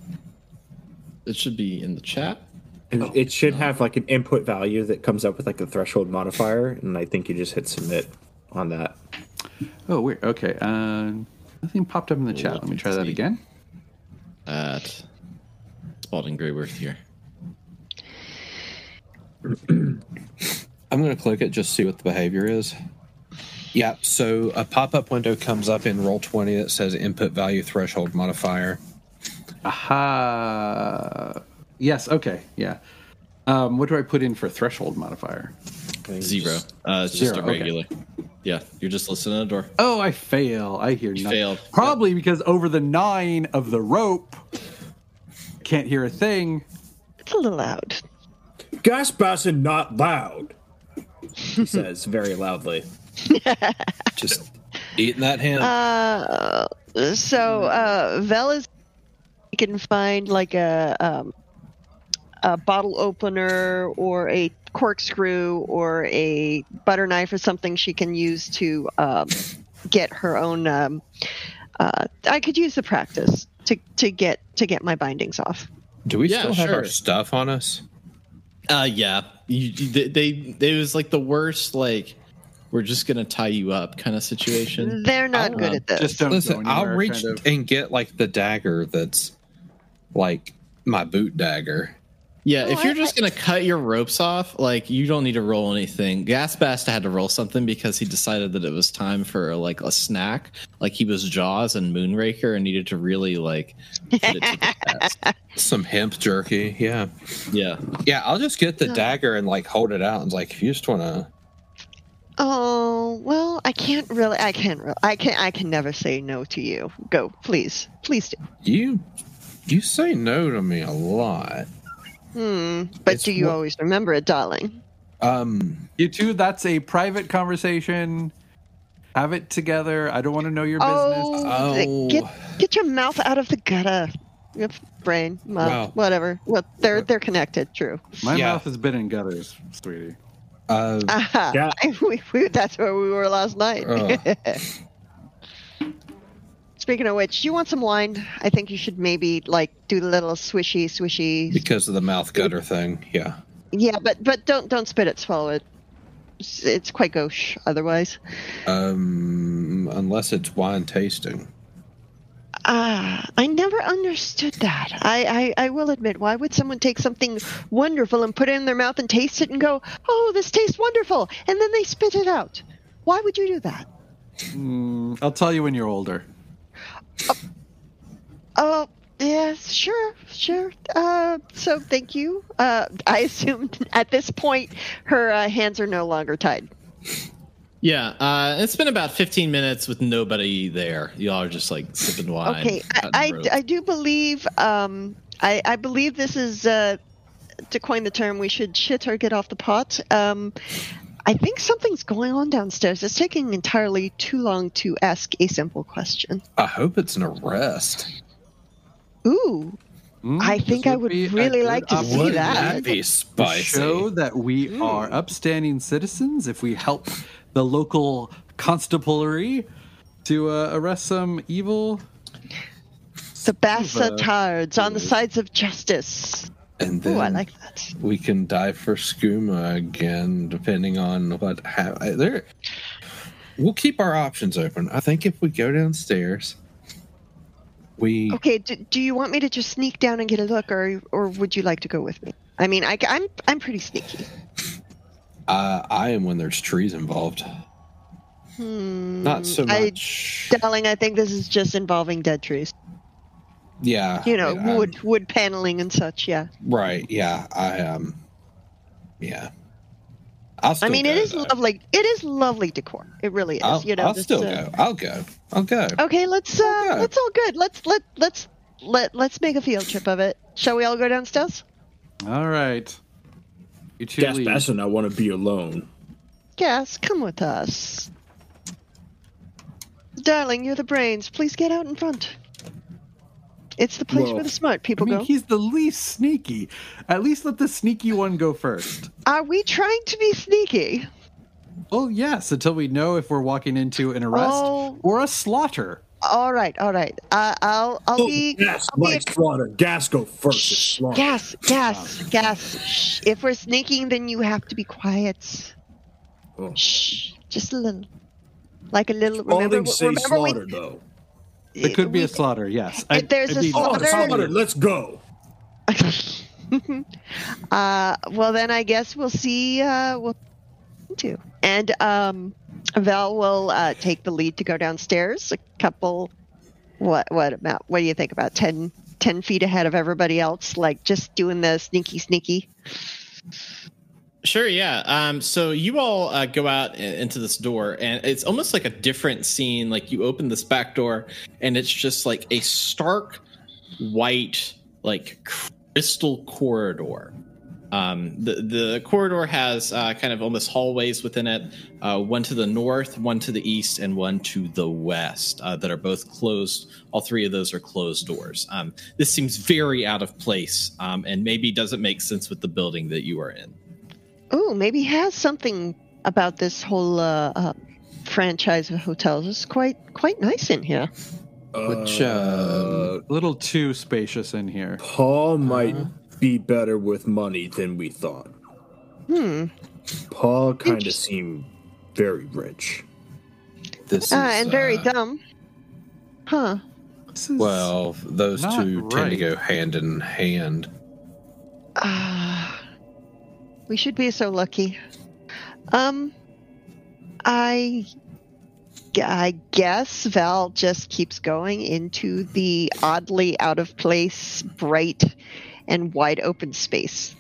It should be in the chat. And it should have like an input value that comes up with like a threshold modifier, and I think you just hit submit on that. Oh, weird. Okay. Uh, nothing popped up in the chat. Let me try that again. At Spalding Greyworth here. i'm going to click it just to see what the behavior is yeah so a pop-up window comes up in Roll20 that says input value threshold modifier Aha. Yes. Okay. Yeah. Um, what do I put in for threshold modifier? Zero. Uh, it's just Zero, a okay. regular. Yeah, you're just listening to the door. Oh, I fail. I hear nothing. failed. Probably because over the nine of the rope, can't hear a thing. It's a little loud. Gas bassin not loud. He says very loudly. Just eating that hand Uh, so uh, Vel is can find like a um, a bottle opener or a corkscrew or a butter knife or something she can use to um, get her own. Um, uh, I could use the practice to, to get to get my bindings off. do we Yeah, still have our stuff on us Uh, yeah. You, you- they, they, it was like the worst, like, we're just going to tie you up kind of situation. They're not good uh, at this. Just don't go Listen, I'll reach kind of. and get like the dagger that's like my boot dagger. Yeah, Oh, if you're I- just gonna cut your ropes off, like you don't need to roll anything. Gasbast had to roll something because he decided that it was time for like a snack. Like he was Jaws and Moonraker and needed to really like put it to the test. Some hemp jerky. Yeah. Yeah. Yeah. I'll just get the No. dagger and like hold it out and like, if you just want to. Oh well, I can't really. I can't. Re- I can. I can never say no to you. Go, please, please do. You. You say no to me a lot. Hmm. But It's do you what- always remember it, darling? Um. You two, that's a private conversation. Have it together. I don't want to know your Oh, business. Oh. get get your mouth out of the gutter. Your brain, mouth, Wow. whatever. Well, they're they're connected. True. My yeah. mouth has been in gutters, sweetie. Uh. Aha. Yeah. we, we, that's where we were last night. Ugh. Speaking of which, you want some wine? I think you should maybe like do the little swishy, swishy. because of the mouth gutter thing. Yeah. Yeah, but but don't don't spit it, swallow it. It's, it's quite gauche otherwise. Um. Unless it's wine tasting. Ah, I never understood that. I, I I will admit, why would someone take something wonderful and put it in their mouth and taste it and go, "Oh, this tastes wonderful," and then they spit it out? Why would you do that? Mm, I'll tell you when you're older. Oh, yes, sure, sure. Uh, so thank you. Uh, I assume at this point her uh, hands are no longer tied. Yeah. Uh, it's been about 15 minutes with nobody there. Y'all are just like sipping wine. Okay, I. I, I do believe um, I, I believe this is uh, to coin the term we should shit or get off the pot. Um, I think something's going on downstairs. It's taking entirely too long to ask a simple question. I hope it's an arrest. Ooh, Mm, I this think I would really like to see opportunity that. That'd be to spicy. show that we are upstanding citizens if we help the local constabulary to uh, arrest some evil. the bastards on the sides of justice. and Ooh, I like that. we can die for skooma again, depending on what happens. There, we'll keep our options open. I think if we go downstairs, we Okay, do, do you want me to just sneak down and get a look, or or would you like to go with me? I mean, I, I'm I'm pretty sneaky. Uh, I am when there's trees involved. Hmm, Not so I- much. darling, I think this is just involving dead trees. yeah, You know, yeah, wood wood paneling and such. Yeah. Right. Yeah. I um. Yeah. I'll I mean, go, it is though. lovely. It is lovely decor. It really is. I'll, you know, I'll still uh, go. I'll go. I'll go. Okay, let's. Uh, Okay. Let's all good. Let's let let's let let's make a field trip of it. Shall we all go downstairs? All right. You two Gas leave. Bass and I want to be alone. Gas, come with us. Darling, you're the brains. Please get out in front. It's the place Well, where the smart people I people mean, go. he's the least sneaky. At least let the sneaky one go first. Are we trying to be sneaky? Well, yes, until we know if we're walking into an arrest Oh. or a slaughter. All right, all right. Uh, I'll I'll Oh, be. gas, I'll be slaughter. Gas go first. Shh, gas, gas, gas. Shh. If we're sneaking, then you have to be quiet. Oh. Shh, just a little, like a little. Remember, Spalding say remember we- though. It could be we- a slaughter, yes. If there's a mean, Oh, slaughter- slaughter. Let's go. uh, well, then I guess we'll see. Uh, we'll do. And um, Val will uh, take the lead to go downstairs. A couple. What? What about? What do you think about 10, 10 feet ahead of everybody else? Like just doing the sneaky, sneaky. Sure, yeah. Um, so you all uh, go out into this door, and it's almost like a different scene. Like you open this back door, and it's just like a stark white, like crystal corridor. Um, the the corridor has uh, kind of almost hallways within it. Uh, one to the north, one to the east, and one to the west uh, that are both closed. All three of those are closed doors. Um, this seems very out of place, um, and maybe doesn't make sense with the building that you are in. Oh, maybe has something about this whole uh, uh, franchise of hotels. It's quite quite nice in here. Which, uh, a little too spacious in here. Paul might be better with money than we thought. Hmm. Paul kind of seemed very rich. This Ah, is, and very uh, dumb. Huh. Well, those Not two tend to go hand in hand. Ah, we should be so lucky. Um, I, I guess Val just keeps going into the oddly out of place, bright, and wide open space.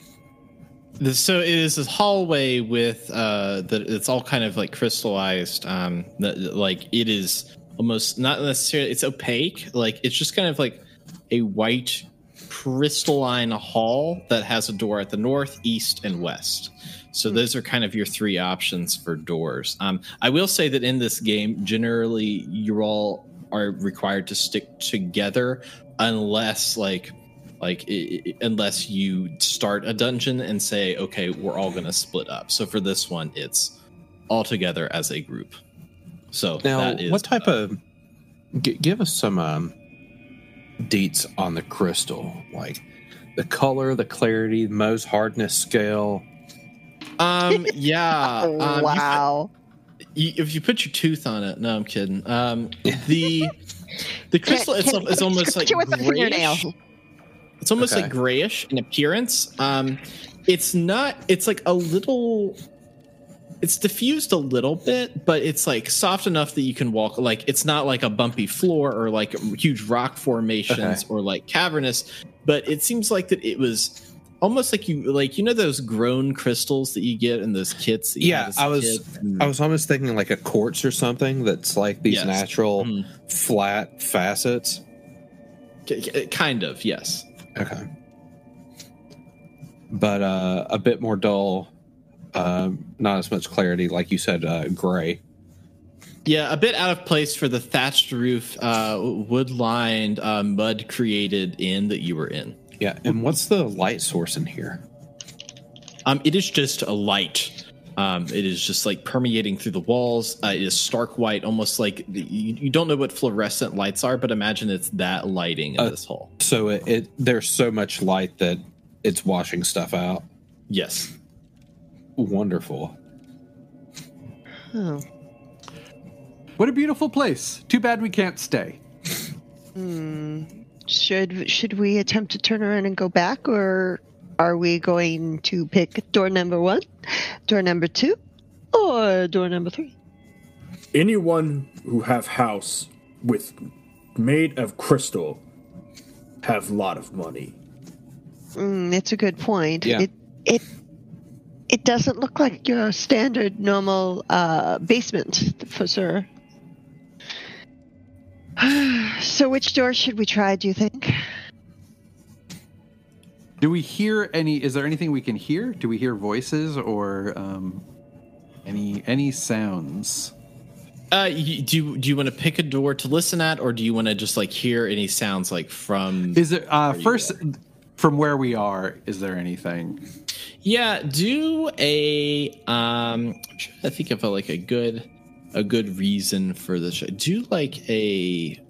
So it is this hallway with uh that it's all kind of like crystallized. Um, that, like it is almost not necessarily it's opaque. Like it's just kind of like a white crystalline hall that has a door at the north, east, and west. So those are kind of your three options for doors. Um, I will say that in this game, generally you all are required to stick together unless like like i i unless you start a dungeon and say okay we're all going to split up so for this one it's all together as a group so Now, that is what type uh, of? G- give us some um, deets on the crystal, like the color, the clarity, Mohs hardness scale. um yeah um, wow. you, if you put your tooth on it no i'm kidding um the the crystal Can- itself can- is almost like scratch it with a fingernail. grayish. It's almost Okay. like grayish in appearance. Um, it's not. It's like a little. It's diffused a little bit, but it's like soft enough that you can walk. Like it's not like a bumpy floor or like huge rock formations or like cavernous. But it seems like that it was almost like you like you know those grown crystals that you get in those kits. Yeah, had as a I was-? I was almost thinking like a quartz or something that's like these Yes. natural Mhm. flat facets. Kind of yes. Okay. But uh, a bit more dull, um, not as much clarity, like you said, uh, gray. Yeah, a bit out of place for the thatched roof, uh, wood lined, uh, mud created inn that you were in. Yeah, and what's the light source in here? Um, it is just a light. Um, it is just like permeating through the walls. Uh, it is stark white, almost like you, you don't know what fluorescent lights are, but imagine it's that lighting in Uh, this hall. So it, it there's so much light that it's washing stuff out. Yes. Wonderful. Oh. What a beautiful place. Too bad we can't stay. Hmm. Should should we attempt to turn around and go back, or are we going to pick door number one, door number two, or door number three? Anyone who have house with made of crystal have lot of money. Mm, it's a good point. Yeah. It it it doesn't look like your standard normal uh, basement for sure. so, which door should we try? Do you think? Do we hear any? Is there anything we can hear? Do we hear voices or um, any any sounds? Uh, you, do you, do you want to pick a door to listen at, or do you want to just like hear any sounds like from? Is it uh, first from where we are? Is there anything? Yeah, do a um I'm trying to think of a, like a good a good reason for this. Do like a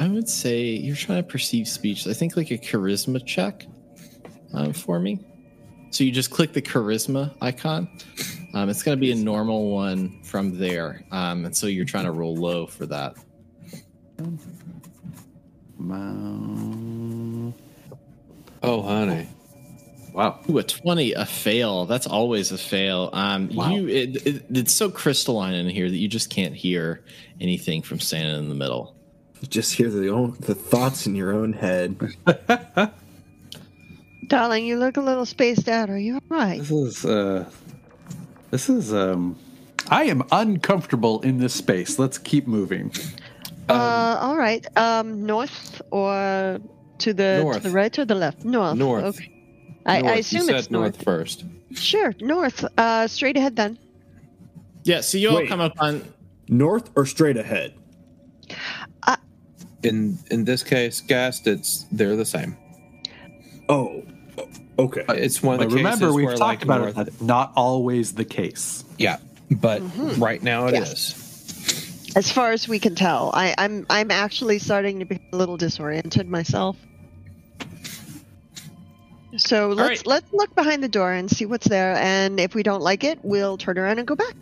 I would say you're trying to perceive speech. I think like a charisma check um, for me. So you just click the charisma icon. Um, it's going to be a normal one from there, um, and so you're trying to roll low for that. Oh, honey. wow. Ooh, a twenty, a fail. That's always a fail. Um, Wow. you, it, it, it's so crystalline in here that you just can't hear anything from standing in the middle. You just hear the own the thoughts in your own head. Darling, you look a little spaced out. Are you all right? This is uh, this is um. I am uncomfortable in this space. Let's keep moving. uh, all right. Um, north or to the to North. the right or the left? North. North. Okay. I, North. I You assume said it's north. first. Sure, north. Uh, straight ahead then. Yeah, so you all Wait. come up on. North or straight ahead? In in this case, Gast, it's they're the same. Oh, okay. Uh, it's one of the But remember, we've where, talked like, about north, it. That's not always the case. Yeah, but mm-hmm. right now it is. Yes. As far as we can tell, I, I'm I'm actually starting to be a little disoriented myself. So let's right. let's look behind the door and see what's there, and if we don't like it, we'll turn around and go back.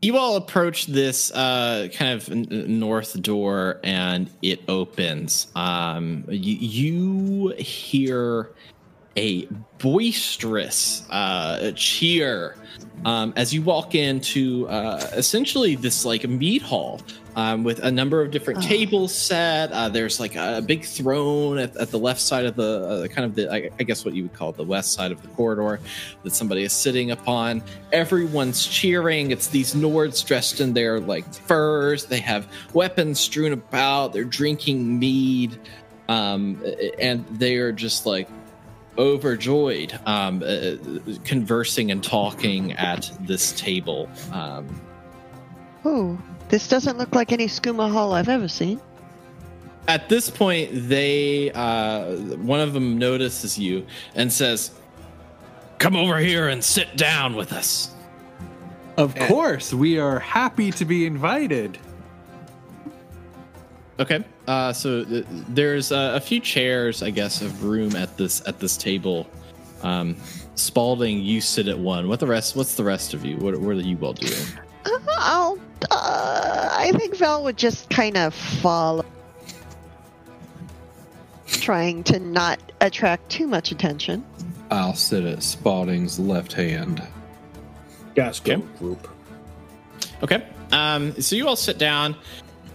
You all approach this uh, kind of north door, and it opens. Um, you hear a boisterous uh, cheer um, as you walk into uh, essentially this like meat hall um, with a number of different Oh. tables set. Uh, there's like a big throne at, at the left side of the uh, kind of the I, I guess what you would call the west side of the corridor that somebody is sitting upon. Everyone's cheering. It's these Nords dressed in their like furs. They have weapons strewn about. They're drinking mead, um, and they are just like overjoyed, um, uh, conversing and talking at this table. Um, Oh, this doesn't look like any skooma hall I've ever seen. at this point, they uh, one of them notices you and says, "Come over here and sit down with us." Of course, we are happy to be invited. Okay. Uh, so th- there's uh, a few chairs, I guess, of room at this at this table. Um, Spalding, you sit at one. What the rest? What's the rest of you? What, what are you all doing? Uh, I'll. Uh, I think Val would just kind of follow, trying to not attract too much attention. I'll sit at Spalding's left hand. Gas Okay. group. Okay. Um, so you all sit down,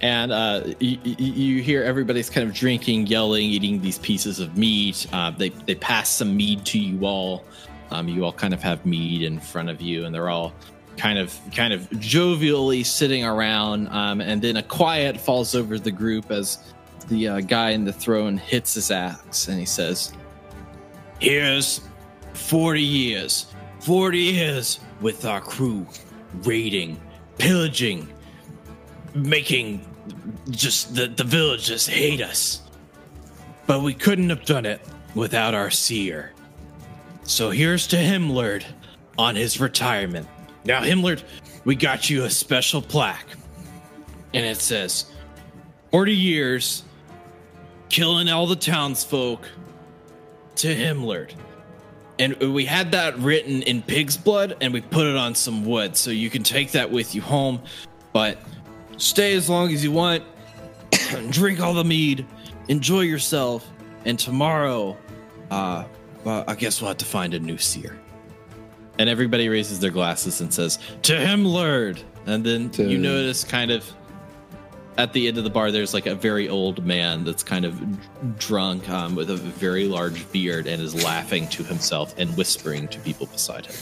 and uh, you, you hear everybody's kind of drinking, yelling, eating these pieces of meat. Uh, they they pass some mead to you all. Um, you all kind of have mead in front of you, and they're all kind of kind of jovially sitting around. Um, and then a quiet falls over the group as the uh, guy in the throne hits his axe, and he says, "Here's forty years, forty years with our crew, raiding." pillaging, making just the, the village just hate us. But we couldn't have done it without our seer. So here's to Himmlerd on his retirement. Now, Himmlerd, we got you a special plaque. And it says 40 years killing all the townsfolk to Himmlerd. And we had that written in pig's blood and we put it on some wood. So you can take that with you home. But stay as long as you want. Drink all the mead. Enjoy yourself. And tomorrow, uh, well, I guess we'll have to find a new seer. And everybody raises their glasses and says, To him, Lord. And then To- you notice kind of at the end of the bar, there's like a very old man that's kind of drunk um, with a very large beard and is laughing to himself and whispering to people beside him.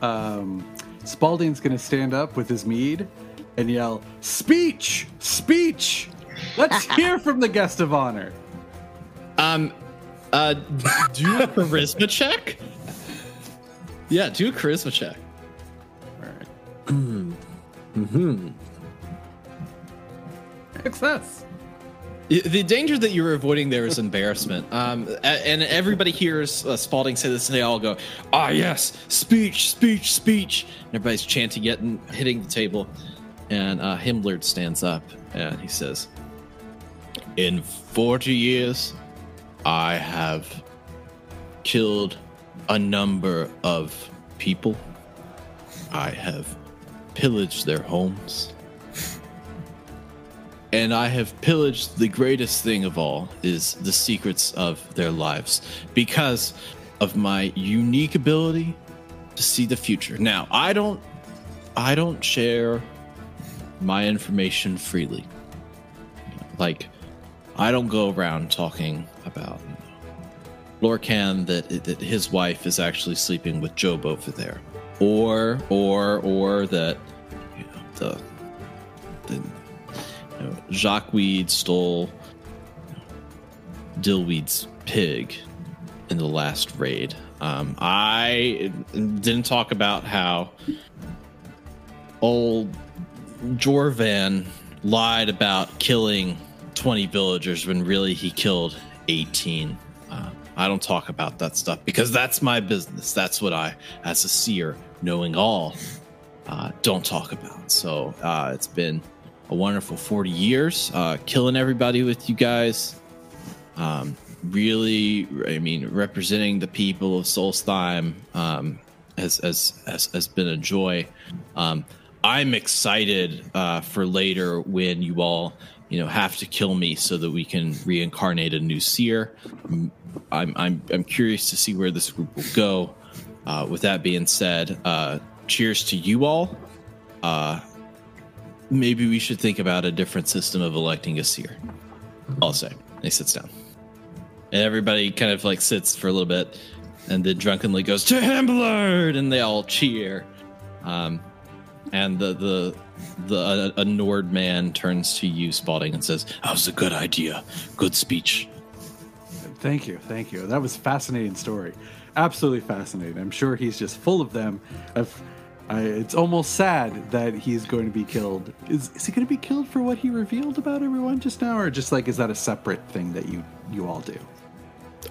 Um, Spalding's going to stand up with his mead and yell, "Speech! Speech! Let's hear from the guest of honor." Um, uh, do a charisma check. Yeah, do a charisma check. All right. Mm-hmm. Success. The danger that you're avoiding there is embarrassment. Um, and everybody hears uh, Spalding say this, and they all go, "Ah, yes, speech, speech, speech!" And everybody's chanting it and hitting the table. And uh, Himmlerd stands up and he says, "In forty years, I have killed a number of people. I have pillaged their homes." and I have pillaged the greatest thing of all is the secrets of their lives because of my unique ability to see the future. Now, I don't I don't share my information freely. Like I don't go around talking about Lorcan that that his wife is actually sleeping with Job over there. Or or or that you know the the you know, Jacques Weed stole Dillweed's pig in the last raid. Um, I didn't talk about how old Jorvan lied about killing 20 villagers when really he killed 18. Uh, I don't talk about that stuff because that's my business. That's what I, as a seer, knowing all, uh, don't talk about. So uh, it's been a wonderful 40 years uh, killing everybody with you guys um, really i mean representing the people of solstheim um, has, has, has, has been a joy um, i'm excited uh, for later when you all you know have to kill me so that we can reincarnate a new seer M- I'm I'm I'm curious to see where this group will go. Uh, with that being said, uh, cheers to you all. Uh, maybe we should think about a different system of electing a seer. I'll say. And he sits down, and everybody kind of like sits for a little bit, and then drunkenly goes to Hamblard, and they all cheer. Um, and the the the a, a Nord man turns to you, Spalding, and says, "That was a good idea. Good speech." Thank you, thank you. That was a fascinating story. Absolutely fascinating. I'm sure he's just full of them. I've, I, it's almost sad that he's going to be killed. Is, is he going to be killed for what he revealed about everyone just now, or just like is that a separate thing that you you all do?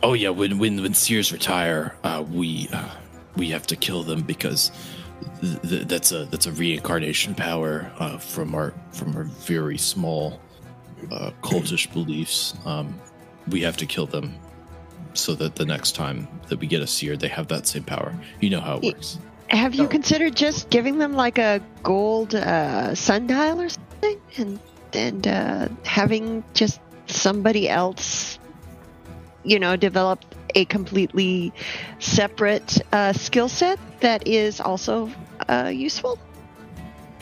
Oh yeah, when when when Seers retire, uh, we uh, we have to kill them because th- th- that's a that's a reincarnation power uh, from our from our very small uh, cultish beliefs. Um, we have to kill them so that the next time that we get a seer, they have that same power. You know how it works. Have you considered just giving them like a gold uh, sundial or something, and and uh, having just somebody else, you know, develop a completely separate uh, skill set that is also uh, useful?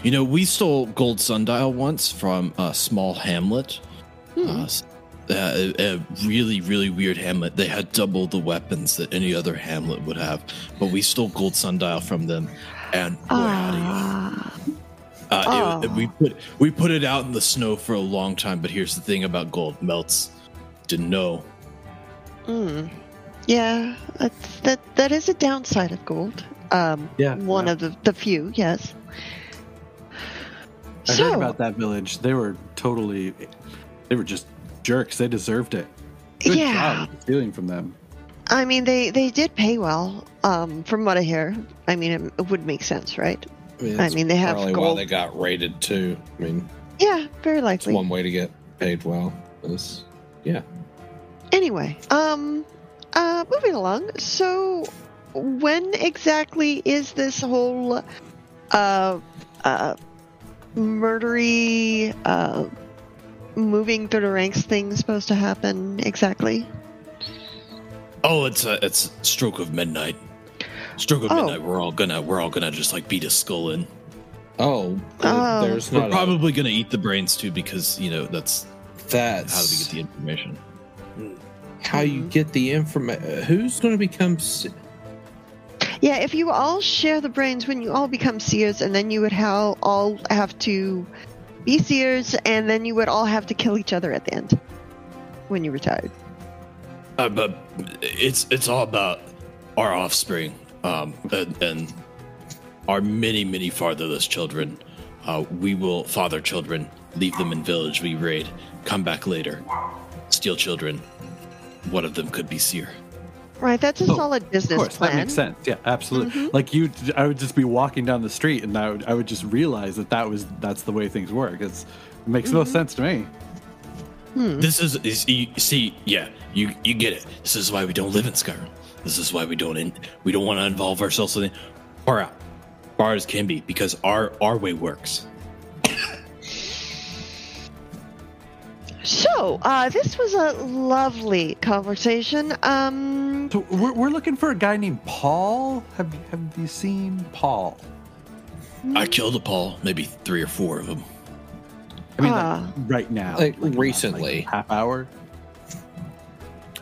You know, we stole gold sundial once from a small hamlet. Uh, s- uh, a, a really, really weird hamlet. They had double the weapons that any other hamlet would have, but we stole gold sundial from them, and boy, Ah, uh, it- Oh. we put we put it out in the snow for a long time. But here's the thing about gold: melts. Didn't know. mm. Yeah, that that is a downside of gold. Um, Yeah, one yeah. of the, the few, yes. I so, heard about that village. They were totally, they were just jerks. They deserved it. Good yeah, job stealing from them. I mean they they did pay well, um, from what I hear. I mean, it, it would make sense, right? I mean, I mean, they have probably gold. why they got raided too. I mean, Yeah, very it's likely. one way to get paid well. Is yeah. Anyway, um, uh, moving along. So, when exactly is this whole, uh, uh, murdery, uh, moving through the ranks thing supposed to happen exactly? Oh, it's a it's stroke of midnight. Stroke of Oh. midnight. We're all gonna we're all gonna just like beat a skull in. Oh, Oh. there's We're not. probably gonna eat the brains too because you know that's a, that's how do we get the information. How you get the information. Who's going to become? s- Yeah, if you all share the brains, when you all become seers, and then you would ha- all have to be seers, and then you would all have to kill each other at the end when you retired. Uh, but it's it's all about our offspring um, and, and our many many fatherless children. Uh, we will father children, leave them in village. We raid, come back later, steal children. One of them could be seer. Right, that's a Oh, solid Of business course, plan. that makes sense. Yeah, absolutely. Mhm. Like you, I would just be walking down the street, and I would, I would just realize that that was that's the way things work. It's, it makes no sense to me. This is, is you see, yeah, you you get it. This is why we don't live in Skyrim. This is why we don't in, we don't want to involve ourselves in it. Far out, far as can be, because our our way works. So, uh, this was a lovely conversation. Um, So we're, we're looking for a guy named Paul. Have have you seen Paul? I killed a Paul, maybe three or four of them. I mean, Ah. like, right now, Like, in the last, recently. half hour.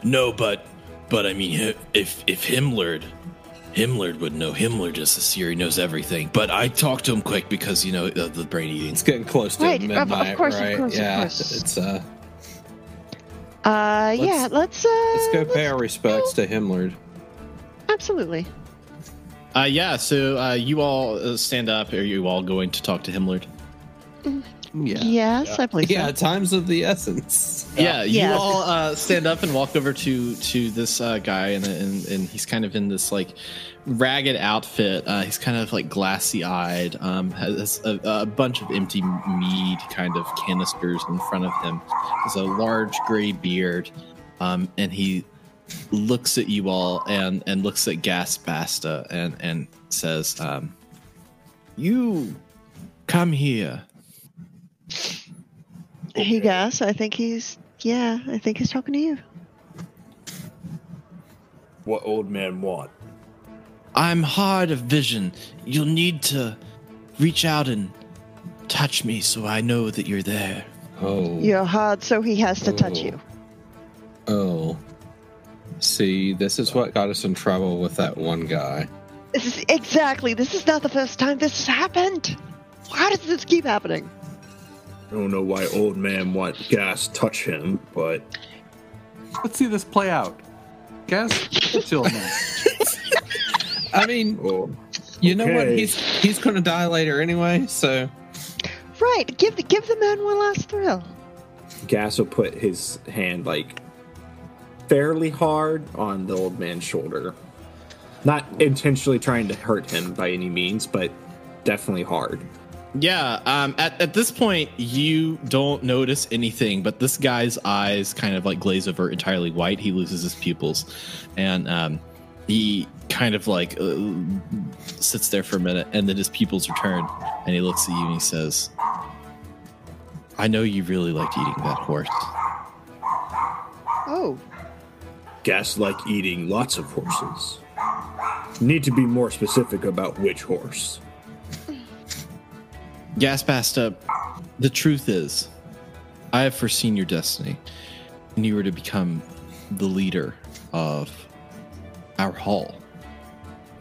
No, but but I mean, if if Himmlerd, Himmlerd would know. Himmler just a seer; he knows everything. But I talked to him quick because you know the, the brain eating. It's getting close to Right, of- of midnight, course, of right? course, of yeah, course. it's uh. uh, yeah, let's. Uh, Let's go pay let's our respects go- to Himmler. Absolutely. Uh, yeah. So uh, you all uh, stand up. Are you all going to talk to Himmlerd? Yeah. Yes, I believe Yeah, so. times of the essence. Yeah, you Yes. all uh, stand up and walk over to to this uh, guy, and, and and he's kind of in this like ragged outfit. Uh, he's kind of like glassy eyed. Um, has a, a bunch of empty mead kind of canisters in front of him. Has a large gray beard, um, and he looks at you all and and looks at Gaspasta and and says, um, "You come here." He does. I think he's. Yeah, I think he's talking to you. what old man want. I'm hard of vision. You'll need to reach out and touch me so I know that you're there. Oh. You're hard, so he has to touch Oh. you. Oh. See, this is what got us in trouble with that one guy. This is exactly. This is not the first time this has happened. How does this keep happening? I don't know why old man want gas touch him, but Let's see this play out. Gas, what's your name? I mean, oh, you know what? He's he's going to die later anyway, so Right. Give the give the man one last thrill. gas will put his hand like fairly hard on the old man's shoulder. Not intentionally trying to hurt him by any means, but definitely hard. Yeah, um, at, at this point, you don't notice anything, but this guy's eyes kind of like glaze over entirely white. He loses his pupils, and um, he kind of like uh, sits there for a minute, and then his pupils return, and he looks at you and he says, I know you really liked eating that horse. Oh, Gas like eating lots of horses. Need to be more specific about which horse. Gaspasta, the truth is, I have foreseen your destiny, and you were to become the leader of our hall.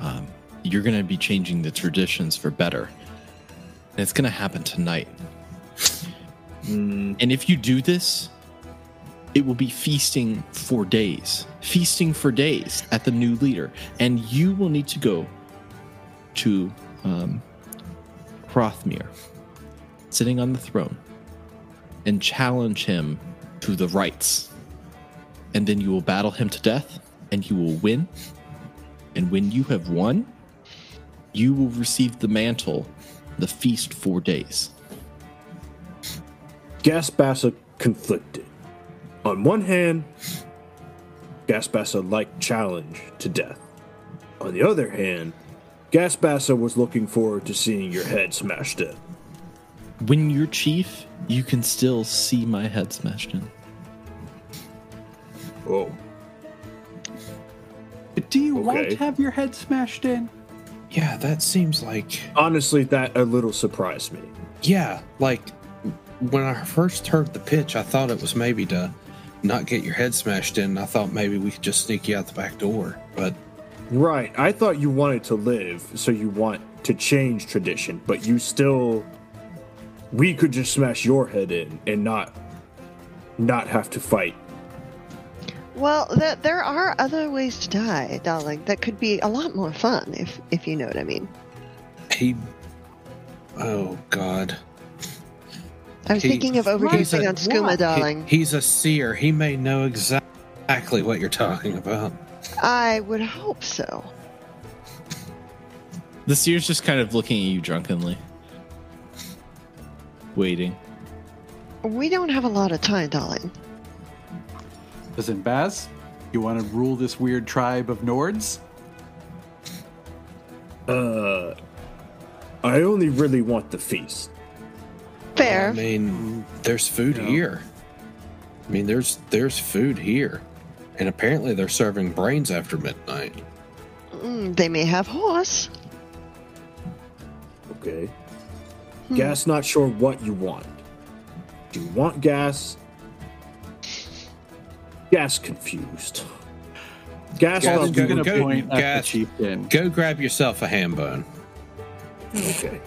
Um, you're going to be changing the traditions for better, and it's going to happen tonight. And if you do this, it will be feasting for days, feasting for days at the new leader, and you will need to go to um, Hrothmir, sitting on the throne, and challenge him to the rights. And then you will battle him to death, and you will win. And when you have won, you will receive the mantle, the feast four days. Gaspasa conflicted. On one hand, Gaspasa liked challenge to death. On the other hand, Gaspasa was looking forward to seeing your head smashed in. When you're chief, you can still see my head smashed in. Oh, Do you want to have your head smashed in? yeah, that seems like honestly, that a little surprised me. yeah, like when I first heard the pitch, I thought it was maybe to not get your head smashed in. I thought maybe we could just sneak you out the back door, but Right, I thought you wanted to live, so you want to change tradition, but you still. We could just smash your head in and not. not have to fight. well, th- there are other ways to die, darling. That could be a lot more fun, if if you know what I mean. he. Oh God, I was He- thinking of He's overdosing a- on skooma, what? He- darling. he's a seer. He may know exactly what you're talking about. I would hope so. The seer's just kind of looking at you drunkenly, waiting. We don't have a lot of time, darling. Listen, Baz, you want to rule this weird tribe of Nords? Uh. I only really want the feast. Fair. I mean, there's food Yeah. here. I mean, there's there's food here, and apparently they're serving brains after midnight. Mm, they may have horse. Okay. Gas not sure what you want. Do you want gas? Gas confused. Gas, Gas not go- going to go- point at Gas. the chieftain. Go grab yourself a ham bone. Okay.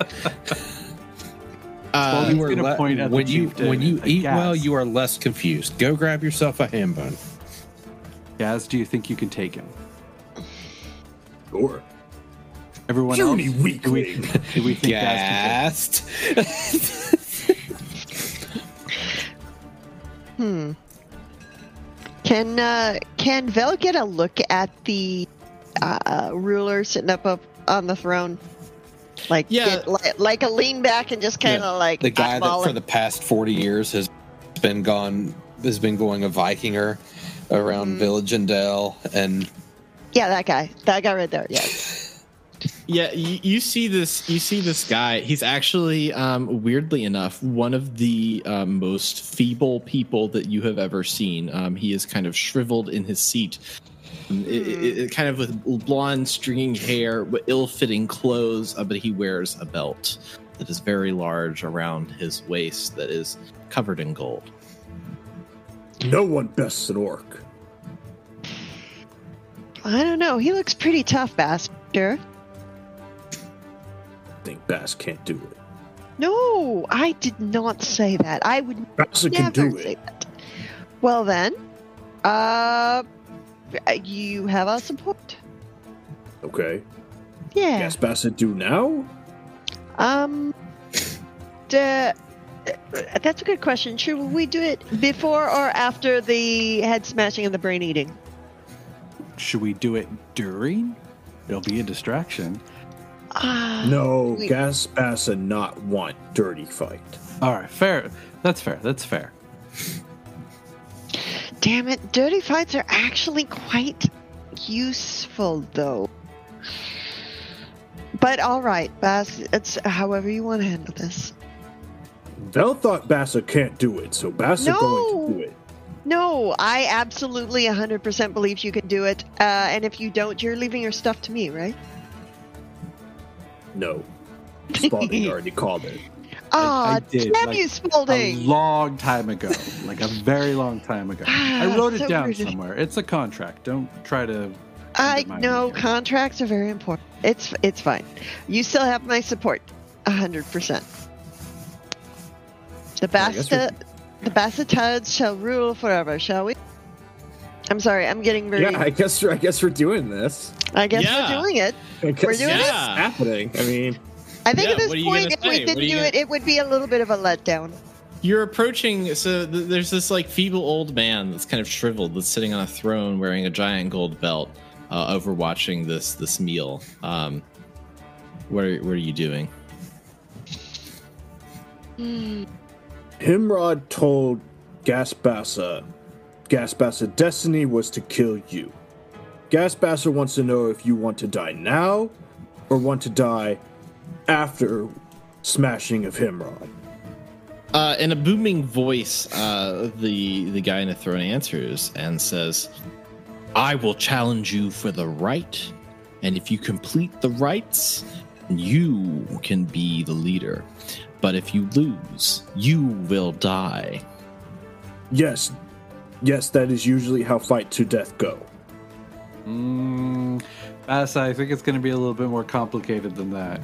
Uh, He's you are gonna le- point at the when you when you eat gas. well, you are less confused. Go grab yourself a ham bone. Gaz, do you think you can take him? Sure. Everyone Puny else? Do we, do we think Gaz can Gassed. Hmm. Can uh, can Vel get a look at the uh, ruler sitting up, up on the throne? Like Yeah. get, like, like a lean back and just kind of like the guy that for the past forty years has been gone has been going a Vikinger around Mm-hmm. Village and Dell, and yeah that guy that guy right there yes Yeah, you, you see this. You see this guy. He's actually, um, weirdly enough, one of the um, most feeble people that you have ever seen. Um, he is kind of shriveled in his seat, It, it- it- kind of with blonde, stringing hair, but ill-fitting clothes. Uh, but he wears a belt that is very large around his waist, that is covered in gold. No one bests an orc. I don't know. He looks pretty tough, Baster. I think Bass can't do it. No, I did not say that. I would Bass can never do say it. that. Well then, uh, you have our support. Okay. Yeah. Guess Bassett do now? Um, duh, that's a good question. Should we do it before or after the head smashing and the brain eating? Should we do it during? It'll be a distraction. Ah, No, Wait. Gas Bassett not want dirty fight. All right, fair. That's fair. That's fair. damn it! Dirty fights are actually quite useful, though. But all right, Bass. It's however you want to handle this. Vel thought Bassett can't do it, so Bassett No. going to do it. No, I absolutely 100% believe you can do it. Uh, and if you don't, you're leaving your stuff to me, right? No. Spalding already called it. Ah, I did, damn like, you, A long time ago, like a very long time ago. I wrote it So down rude. somewhere. It's a contract. Don't try to. I know here. contracts are very important. It's it's fine. You still have my support, hundred percent. The I guess Basta, the Bassatuds shall rule forever, shall we? I'm sorry, I'm getting very. Yeah, I guess I guess we're doing this. I guess Yeah. we're doing it. I guess We're doing it's it? happening. I mean, I think Yeah, at this what are you point, gonna if we didn't What are you do gonna- it, it would be a little bit of a letdown. You're approaching. So th- there's this like feeble old man that's kind of shriveled, that's sitting on a throne wearing a giant gold belt, uh, overwatching this this meal. Um, what are what are you doing? Himrod told Gaspassa, Gaspassa destiny was to kill you. Gaspassa wants to know if you want to die now or want to die after smashing of Himrod. Uh, in a booming voice, uh, the the guy in the throne answers and says, "I will challenge you for the right, and if you complete the rites, you can be the leader. But if you lose, you will die." Yes, yes, that is usually how fight to death go. Mm, Bass, I think it's going to be a little bit more complicated than that.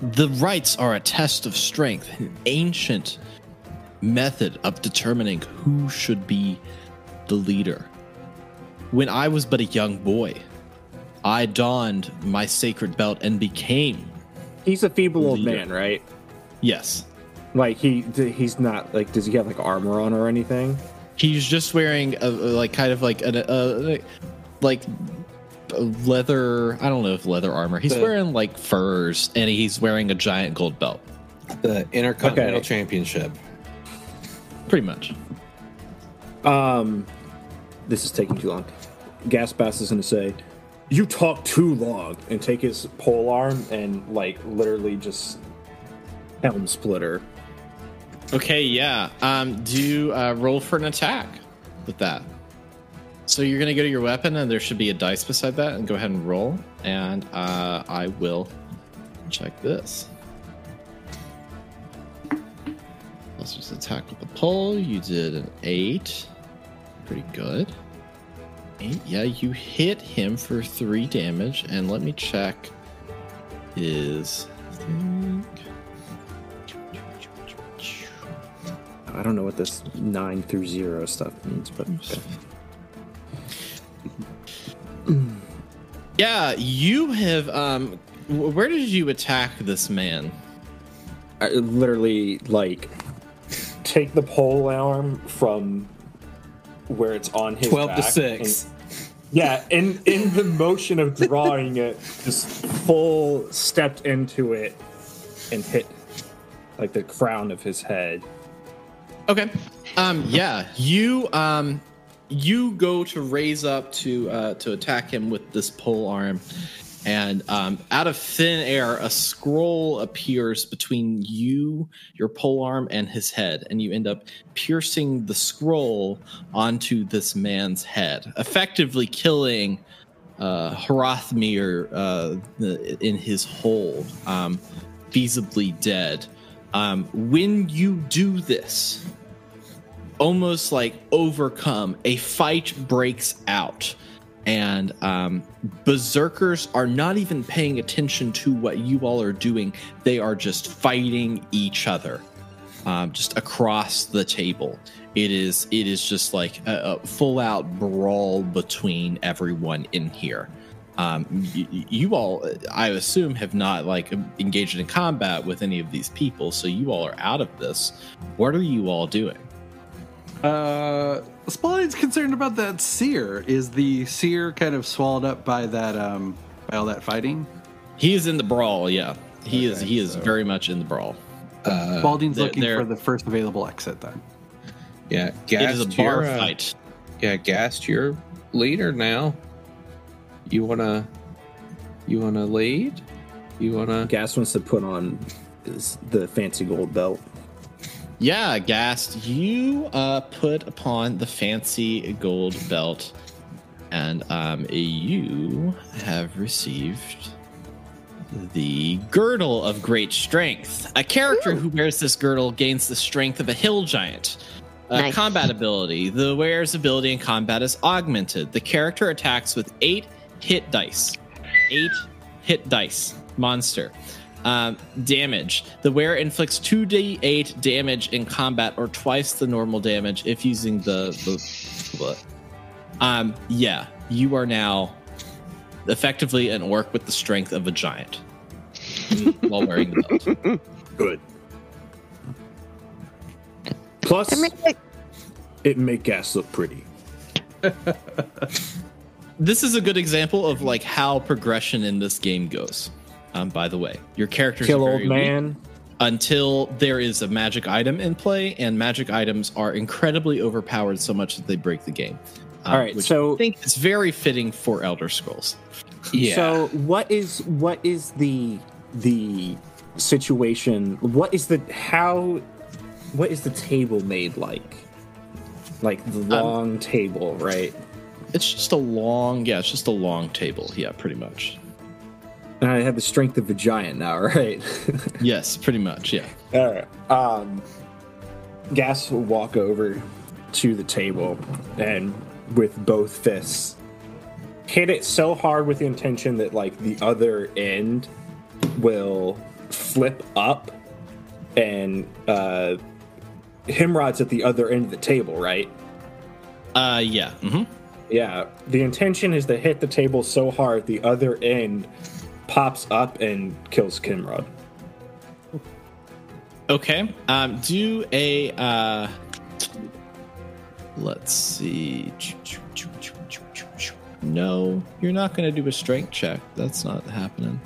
The rites are a test of strength, an ancient method of determining who should be the leader. When I was but a young boy, I donned my sacred belt and became, he's a feeble old man, right? yes, Like he he's not like does he have like armor on or anything? He's just wearing a, a- like kind of like a, a like leather. I don't know if leather armor. He's The- wearing like furs, and he's wearing a giant gold belt. The Intercontinental Okay. Championship. Pretty much. Um, this is taking too long. Gaspass is going to say, You talk too long, and take his pole arm and, like, literally just helm splitter. Okay, yeah. Um, do uh, roll for an attack with that. So you're gonna go to your weapon, and there should be a dice beside that, and go ahead and roll. And uh, I will check this. Let's just attack with the pole. You did an eight. Pretty good. Eight. Yeah, you hit him for three damage, and let me check his. thing. I don't know what this nine through zero stuff means, but okay. Yeah, you have. Um, where did you attack this man? I literally like take the pole arm from where it's on his 12 to 6. and- yeah, in in the motion of drawing it, just full stepped into it and hit like the crown of his head. Okay. Um, yeah, you um, you go to raise up to uh, to attack him with this pole arm, and um, out of thin air, a scroll appears between you, your pole arm, and his head, and you end up piercing the scroll onto this man's head, effectively killing uh, uh, in his hold, um, feasibly dead. Um, when you do this, almost like overcome, a fight breaks out. And um, berserkers are not even paying attention to what you all are doing. They are just fighting each other um, just across the table. It is it is just like a, a full out brawl between everyone in here. Um, you, you all i assume have not like engaged in combat with any of these people so you all are out of this. What are you all doing Uh, Spaulding's concerned about that seer. Is the seer kind of swallowed up by that um by all that fighting? he is in the brawl yeah he is he is so- very much in the brawl Uh, Spaulding's they're- looking they're- for the first available exit. Then yeah, it is a bar uh, fight Yeah, Gast, you're leader now. You wanna, you wanna lead? You wanna? Gas wants to put on his, the fancy gold belt. Yeah, Gast, you uh, put upon the fancy gold belt, and um, you have received the Girdle of Great Strength. A character who wears this girdle gains the strength of a hill giant. Uh, Nice. Combat ability. The wearer's ability in combat is augmented. The character attacks with eight hit dice. Eight hit dice. Monster. Um, damage. The wearer inflicts 2d8 damage in combat or twice the normal damage if using the. the what? Um, yeah, you are now effectively an orc with the strength of a giant while wearing the belt. Good. Plus, I mean, it make gas look pretty. This is a good example of like how progression in this game goes. Um, by the way, your characters Kill old man. until there is a magic item in play, and magic items are incredibly overpowered so much that they break the game. Um, All right, so- I think it's very fitting for Elder Scrolls. Yeah. So what is what is the the situation? What is the how? What is the table made like? Like the long table, right? It's just a long, yeah, it's just a long table. Yeah, pretty much. And I have the strength of a giant now, right? Yes, pretty much. Yeah. All right. Um, Gas will walk over to the table and with both fists hit it so hard with the intention that like the other end will flip up and uh Himrod's at the other end of the table, right? Uh, yeah. mm-hmm. Yeah. The intention is to hit the table so hard the other end pops up and kills Himrod. Okay. Um, do a uh let's see. No, you're not gonna do a strength check. That's not happening.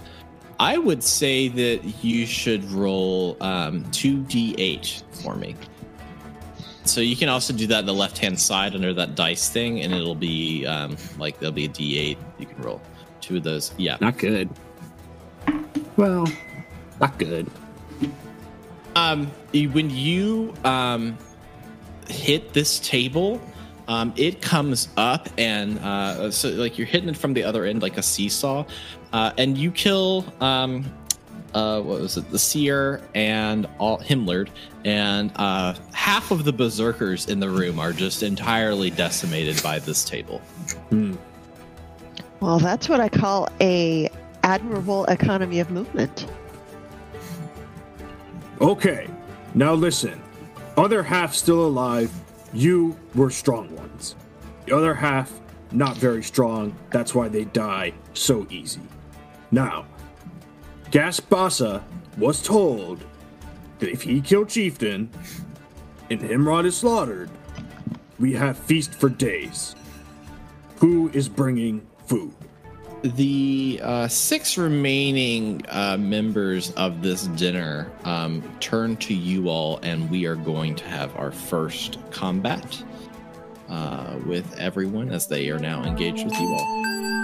I would say that you should roll um 2d8 for me. So you can also do that on the left hand side under that dice thing, and it'll be um like there'll be a d8 you can roll. Two of those. Yeah. Not good. Well, not good. um when you um hit this table um it comes up and uh so like you're hitting it from the other end like a seesaw uh and you kill um uh what was it the seer and all Himrod and uh half of the berserkers in the room are just entirely decimated by this table Hmm. well, that's what I call a admirable economy of movement. Okay, now listen. Other half still alive. You were strong ones. The other half not very strong. That's why they die so easy. Now, Gaspasa was told that if he killed Chieftain and Himrod is slaughtered, we have feast for days. Who is bringing food? The uh, six remaining uh, members of this dinner um, turn to you all, and we are going to have our first combat uh, with everyone as they are now engaged with you all.